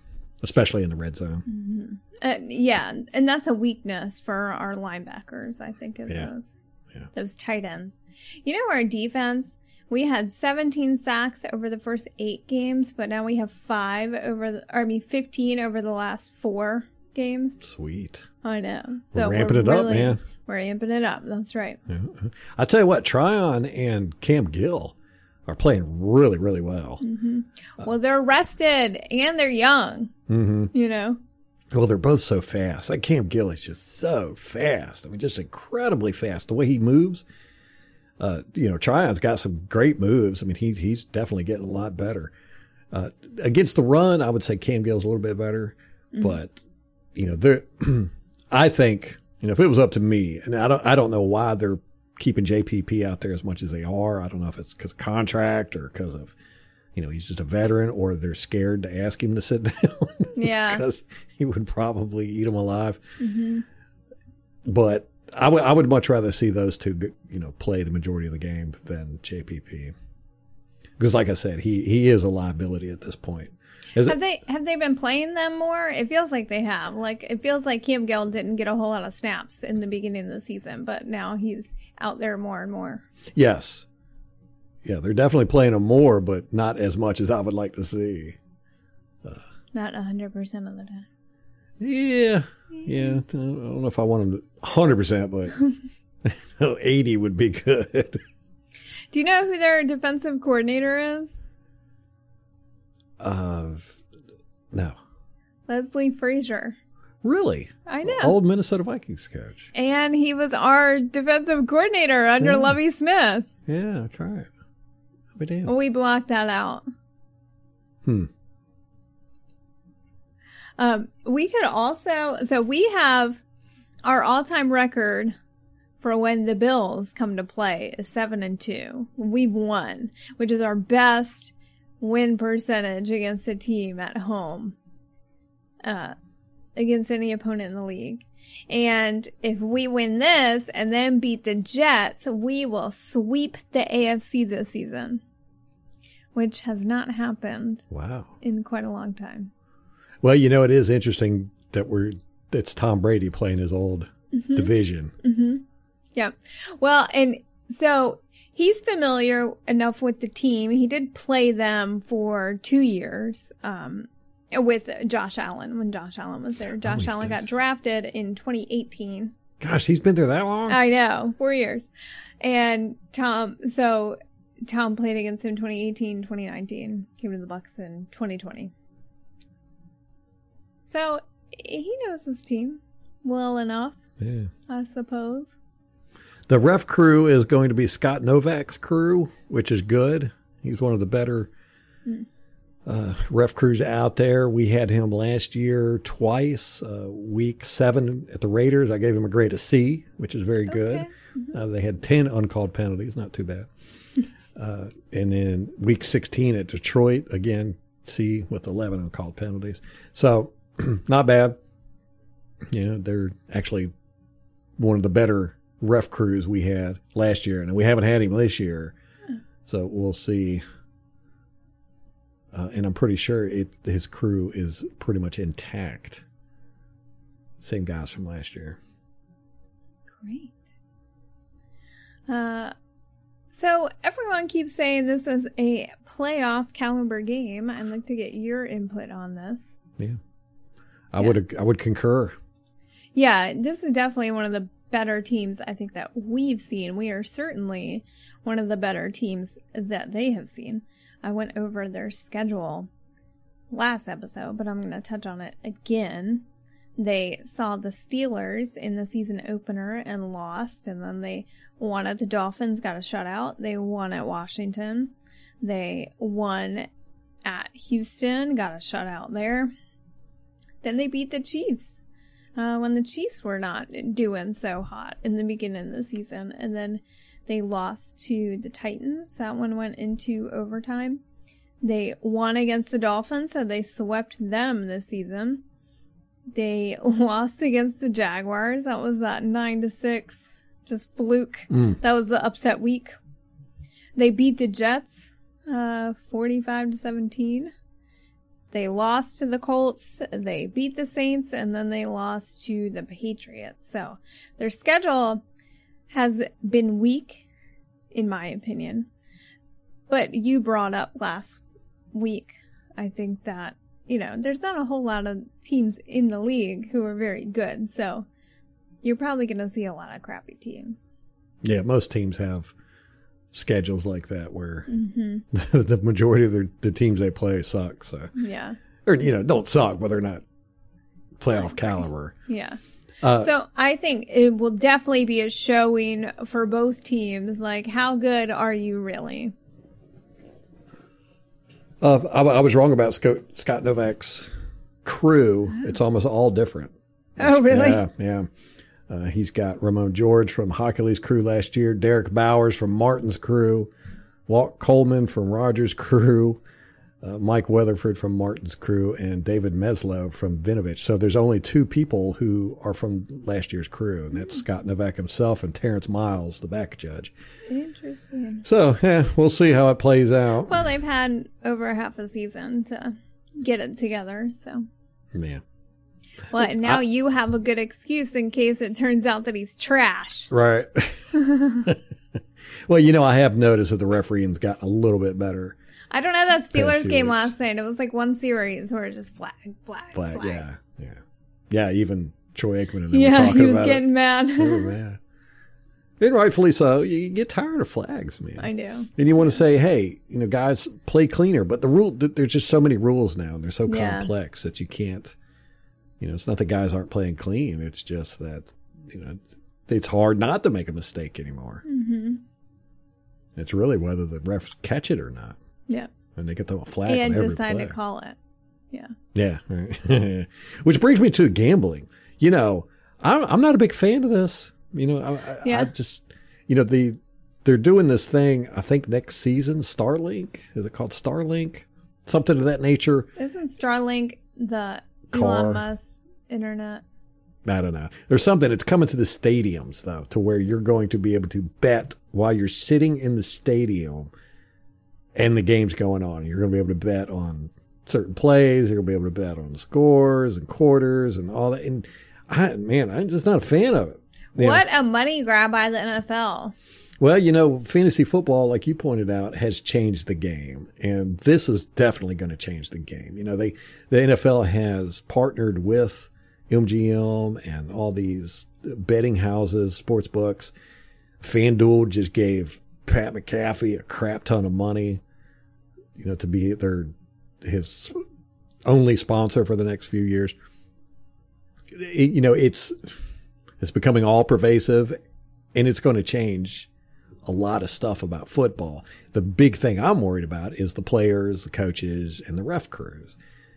especially in the red zone. Uh, yeah, and that's a weakness for our linebackers, I think, is Yeah. those, Yeah. those tight ends. You know, our defense, we had 17 sacks over the first eight games, but now we have five over, the, or I mean, 15 over the last four games. Sweet. I know. So We're ramping it up, man. We're amping it up. That's right. I tell you what, Tryon and Cam Gill are playing really, really well. Well, they're rested and they're young. hmm You know. Well, they're both so fast. Like Cam Gill is just so fast. I mean, just incredibly fast. The way he moves. Uh, you know, Tryon's got some great moves. I mean, he he's definitely getting a lot better. Uh, against the run, I would say Cam Gill's a little bit better, but you know, there. I think you know if it was up to me, and I don't, I don't know why they're keeping JPP out there as much as they are. I don't know if it's because of contract or because of you know he's just a veteran, or they're scared to ask him to sit down. Yeah. because he would probably eat them alive. Mm-hmm. But I would I would much rather see those two you know play the majority of the game than JPP. Because like I said, he he is a liability at this point. Is it- Have they have they been playing them more? It feels like they have. Like it feels like Cam Gill didn't get a whole lot of snaps in the beginning of the season, but now he's out there more and more. Yes. Yeah, they're definitely playing them more, but not as much as I would like to see. Not hundred percent of the time. Yeah. Yeah. I don't know if I want them to 100%, but 80 would be good. Do you know who their defensive coordinator is? Uh, no. Leslie Frazier. Really? I know. Old Minnesota Vikings coach. And he was our defensive coordinator under Yeah. Lovie Smith. Yeah, that's right. We damn. We blocked that out. Hmm. Um, we could also, so we have our all-time record for when the Bills come to play is seven and two. We've won, which is our best win percentage against a team at home, uh, against any opponent in the league. And if we win this and then beat the Jets, we will sweep the AFC this season, which has not happened Wow. in quite a long time. Well, you know, it is interesting that we're, it's Tom Brady playing his old Mm-hmm. division. Yeah. Well, and so he's familiar enough with the team. He did play them for two years um, with Josh Allen when Josh Allen was there. Josh he Allen got drafted in 2018. Gosh, he's been there that long? I know, four years. And Tom, so Tom played against him 2018, 2019, came to the Bucks in 2020. So he knows his team well enough, yeah. I suppose. The ref crew is going to be Scott Novak's crew, which is good. He's one of the better uh, ref crews out there. We had him last year twice, uh, week seven at the Raiders. I gave him a grade of C, which is very good. Okay. Uh, they had 10 uncalled penalties, not too bad. Uh, and then week 16 at Detroit, again, C with 11 uncalled penalties. So, not bad. You know, they're actually one of the better ref crews we had last year, and we haven't had him this year. So we'll see. Uh, and I'm pretty sure it his crew is pretty much intact. Same guys from last year. Great. Uh, so everyone keeps saying this is a playoff caliber game. I'd like to get your input on this. Yeah, I would I would concur. Yeah, this is definitely one of the better teams I think that we've seen. We are certainly one of the better teams that they have seen. I went over their schedule last episode, but I'm going to touch on it again. They saw the Steelers in the season opener and lost, and then they won at the Dolphins, got a shutout. They won at Washington. They won at Houston, got a shutout there. Then they beat the Chiefs uh, when the Chiefs were not doing so hot in the beginning of the season. And then they lost to the Titans. That one went into overtime. They won against the Dolphins, so they swept them this season. They lost against the Jaguars. That was that 9 to 6, just fluke. That was the upset week. They beat the Jets uh, 45 to 17 they lost to the Colts, they beat the Saints, and then they lost to the Patriots. So their schedule has been weak, in my opinion. But you brought up last week, I think that, you know, there's not a whole lot of teams in the league who are very good. So you're probably going to see a lot of crappy teams. Yeah, most teams have schedules like that where the majority of the, the teams they play suck. So, Yeah. or you know, don't suck, but they're not playoff caliber. Yeah. Uh, so I think it will definitely be a showing for both teams. Like, how good are you really? Uh, I, I was wrong about Scott, Scott Novak's crew, it's almost all different. Oh, really? Yeah, yeah. Uh, he's got Ramon George from Hochuli's crew last year, Derek Bowers from Martin's crew, Walt Coleman from Rogers' crew, uh, Mike Weatherford from Martin's crew, and David Meslow from Vinovich. So there's only two people who are from last year's crew, and that's Scott Novak himself and Terrence Miles, the back judge. Interesting. So, yeah, we'll see how it plays out. Well, they've had over half a season to get it together, so. Yeah. Well, now you have a good excuse in case it turns out that he's trash. Right. well, you know, I have noticed that the refereeing's gotten a little bit better. I don't know that Steelers game last night. It was like one series where it just flag, flag, Flag, flag. yeah, yeah, yeah. Even Troy Aikman and them were Yeah, talking he was about getting it. mad. Oh man, and rightfully so. You get tired of flags, man. I do. And you want to say, hey, you know, guys, play cleaner. But the rule, there's just so many rules now, and they're so Yeah. complex that you can't. You know, it's not that guys aren't playing clean. It's just that you know, it's hard not to make a mistake anymore. hmm It's really whether the refs catch it or not, Yeah. and they get the flag And on every decide play. to call it. Yeah. Yeah. right. Which brings me to gambling. You know, I'm, I'm not a big fan of this. You know, I, I, Yeah. I just, you know, the they're doing this thing. I think next season, Starlink is it called Starlink? Something of that nature. Isn't Starlink the Car. Elon Musk internet? I don't know. There's something. It's coming to the stadiums though, to where you're going to be able to bet while you're sitting in the stadium, and the game's going on. You're going to be able to bet on certain plays. You're going to be able to bet on scores and quarters and all that. And I, man, I'm just not a fan of it. You know, What a money grab by the NFL. Well, you know, fantasy football, like you pointed out, has changed the game, and this is definitely going to change the game. You know, they the NFL has partnered with MGM and all these betting houses, sports books. FanDuel just gave Pat McAfee a crap ton of money, you know, to be their his only sponsor for the next few years. It- you know, it's it's becoming all pervasive, and it's going to change a lot of stuff about football. The big thing I'm worried about is the players, the coaches, and the ref crews.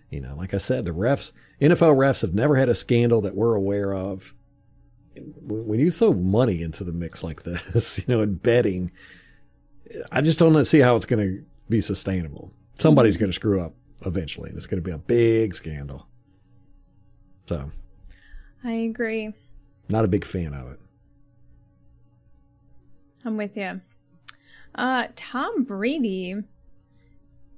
You know, like I said, the refs, NFL refs have never had a scandal that we're aware of. When you throw money into the mix like this, you know, and betting, I just don't see how it's going to be sustainable. Somebody's going to screw up eventually, and it's going to be a big scandal. So, I agree. not a big fan of it. I'm with you. Uh, Tom Brady,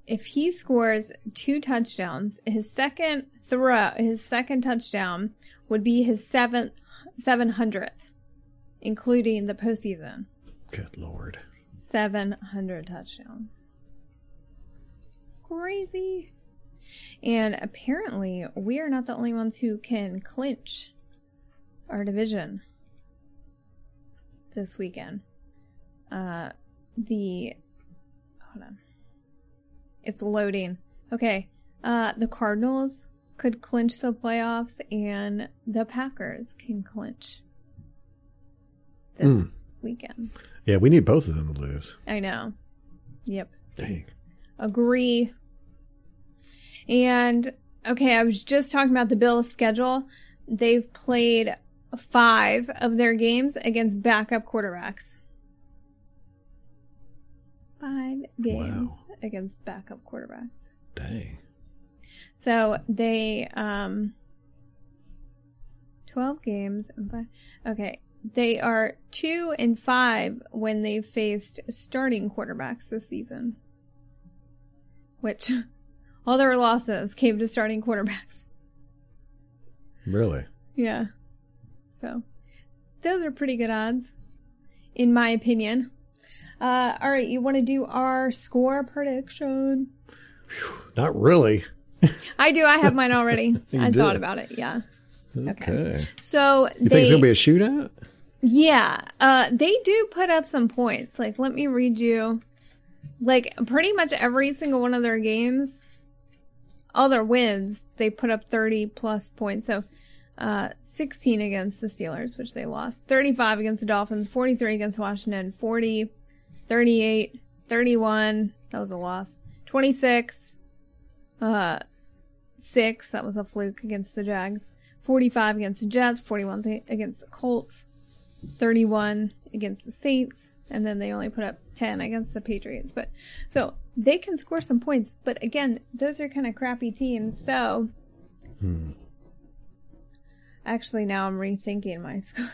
if he scores two touchdowns, his second throw, his second touchdown would be his seventh, seven hundredth, including the postseason. Good lord. Seven hundred touchdowns. Crazy. And apparently, we are not the only ones who can clinch our division this weekend. Uh, the hold on, it's loading. Okay, uh, the Cardinals could clinch the playoffs, and the Packers can clinch this Mm. weekend. Yeah, we need both of them to lose. I know. Yep. Dang. Agree. And okay, I was just talking about the Bills' schedule. They've played five of their games against backup quarterbacks. Five games Wow. against backup quarterbacks. Dang. So they um 12 games and five. Okay, they are 2 and 5 when they've faced starting quarterbacks this season. Which all their losses came to starting quarterbacks. Really? Yeah. So those are pretty good odds in my opinion. Uh all right, you want to do our score prediction? Not really. I do. I have mine already. I do? thought about it. Yeah. Okay. So You they, think it's gonna be a shootout? Yeah, uh, they do put up some points. Like, let me read you. Like, pretty much every single one of their games, all their wins, they put up thirty plus points. So, uh, sixteen against the Steelers, which they lost. Thirty-five against the Dolphins. Forty-three against Washington. 40, 38, 31. That was a loss. Twenty-six. Uh, 46. That was a fluke against the Jags. 45 against the Jets. 41 against the Colts. 31 against the Saints. And then they only put up 10 against the Patriots. But so they can score some points. But again, those are kind of crappy teams. So actually, now I'm rethinking my score.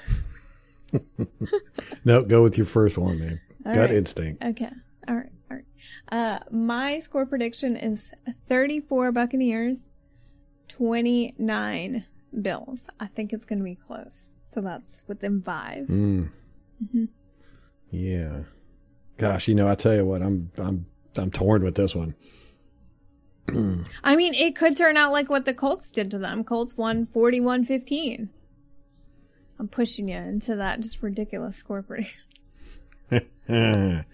No, go with your first one, man. All Gut right. instinct. Okay. All right. All right. Uh, my score prediction is 34 Buccaneers, 29 Bills. I think it's going to be close. So that's within five. Mm. Yeah. Gosh, you know, I tell you what, I'm I'm I'm torn with this one. I mean, it could turn out like what the Colts did to them. Colts won 41 15. I'm pushing you into that just ridiculous score prediction.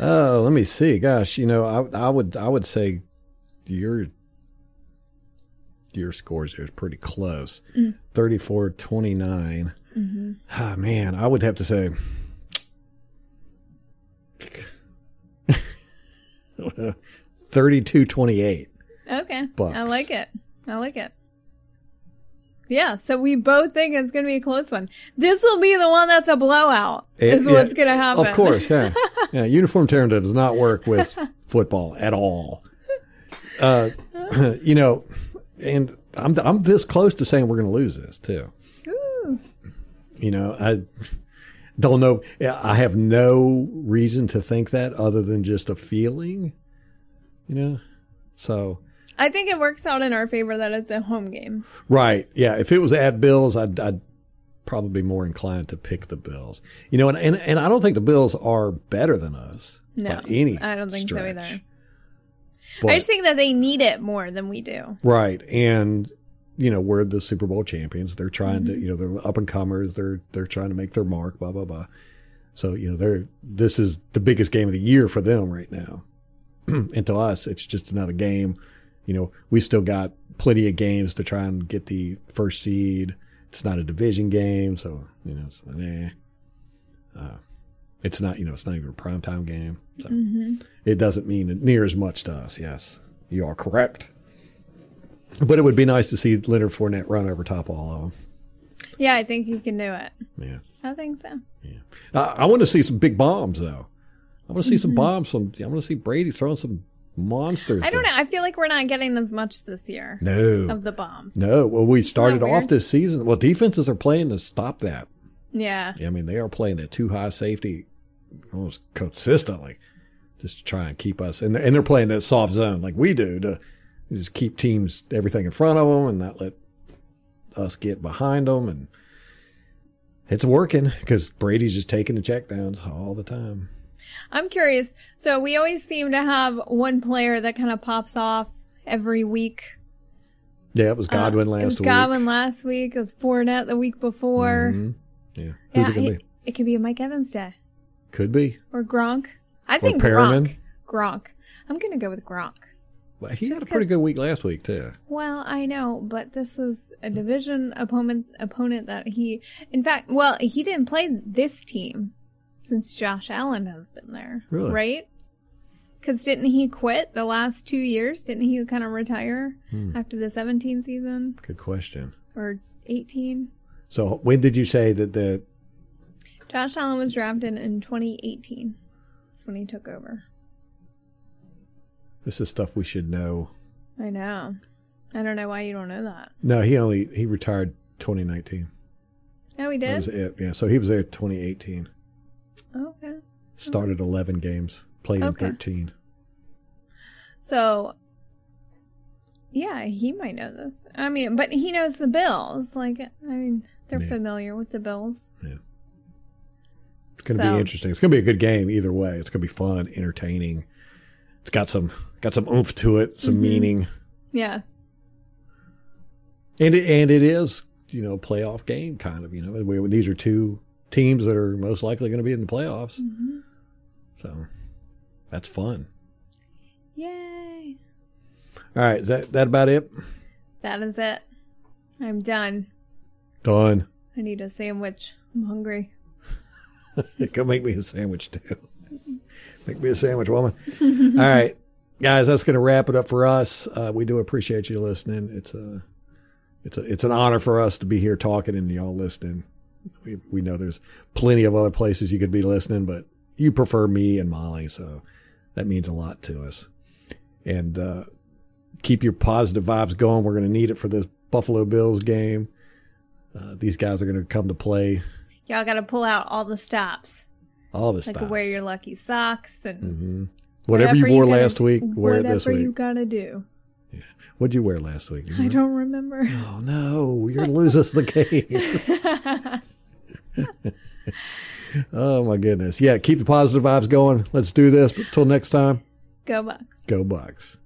oh, let me see. Gosh, you know, I I would I would say your your scores there is pretty close. 34-29. Ah, man, I would have to say 32-28. Okay. Bucks. I like it. I like it. Yeah, so we both think it's going to be a close one. This will be the one that's a blowout, is Eh, Yeah, what's going to happen. Of course, yeah. yeah uniform tearing does not work with football at all. Uh, you know, and I'm I'm this close to saying we're going to lose this too. Ooh. You know, I don't know. I have no reason to think that other than just a feeling. You know, so I think it works out in our favor that it's a home game. Right. Yeah. If it was at Bills, I'd, I'd probably be more inclined to pick the Bills. You know, and, and, and I don't think the Bills are better than us. No, by any I don't think so either. But- I just think that they need it more than we do. right. And, you know, we're the Super Bowl champions. They're trying Mm-hmm. to, you know, they're up and comers. They're, they're trying to make their mark, blah, blah, blah. So, you know, they're, this is the biggest game of the year for them right now. and to us, it's just another game. You know, we've still got plenty of games to try and get the first seed. It's not a division game, so you know, it's, eh. Uh, it's not, you know, it's not even a primetime game. So it doesn't mean near as much to us. Yes, you are correct. But it would be nice to see Leonard Fournette run over top of all of them. Yeah, I think he can do it. Yeah. I think so. I, I want to see some big bombs, though. I want to see Mm-hmm. some bombs. Some. I want to see Brady throwing some monsters. I don't know. I feel like we're not getting as much this year No. of the bombs. No. Well, we started off this season. Well, defenses are playing to stop that. Yeah. I mean, they are playing that too high safety almost consistently, just to try and keep us. And they're, and they're playing that soft zone like we do to just keep teams everything in front of them and not let us get behind them. And it's working because Brady's just taking the checkdowns all the time. I'm curious. So we always seem to have one player that kind of pops off every week. Yeah, it was Godwin Uh, last it was week. Godwin last week. It was Fournette the week before. Mhm. Yeah, who's Yeah, it gonna be? it could be a Mike Evans day Could be. or Gronk. I think Perriman? Gronk. Gronk. I'm gonna go with Gronk. Well, he had a pretty good week last week too. Well, I know, but this is a division opponent opponent that he, in fact, well, he didn't play this team since Josh Allen has been there, Really? right? Because didn't he quit the last two years? Didn't he kind of retire Hmm. after the 17 season Good question. or 18? So when did you say that the Josh Allen was drafted in 2018. That's when he took over. this is stuff we should know? I know. I don't know why you don't know that. No, he only he retired 2019. Oh, he That did. was it. Yeah, so he was there 2018. Okay. Started 11 games, played Okay. in 13. So, yeah, he might know this. I mean, but he knows the Bills. Like, I mean, they're Yeah. familiar with the Bills. It's going to So- be interesting. It's going to be a good game either way. It's going to be fun, entertaining. It's got some got some oomph to it, some Mm-hmm. meaning, Yeah. and it, and it is you know playoff game kind of. You know, we, these are two teams that are most likely going to be in the playoffs. Mm-hmm. So that's fun. Yay. All right, is that that about it? That is it. I'm done. Done. I need a sandwich. I'm hungry. Go make me a sandwich too. Make me a sandwich, woman. All right. guys, that's going to wrap it up for us. Uh, we do appreciate you listening. It's a, it's a, it's an honor for us to be here talking and y'all listening. We we know there's plenty of other places you could be listening, but you prefer me and Molly, so that means a lot to us. And uh, keep your positive vibes going. We're going to need it for this Buffalo Bills game. Uh, these guys are going to come to play. Y'all got to pull out all the stops. All the stops. Like wear your lucky socks and Mm-hmm. Whatever, you wore gotta- last week, wear it this week. Whatever you got to do. What'd you wear last week? I don't remember. Oh no, you're gonna lose us the game. oh my goodness. Yeah, keep the positive vibes going. Let's do this. But till next time, Go Bucs. go Bucs.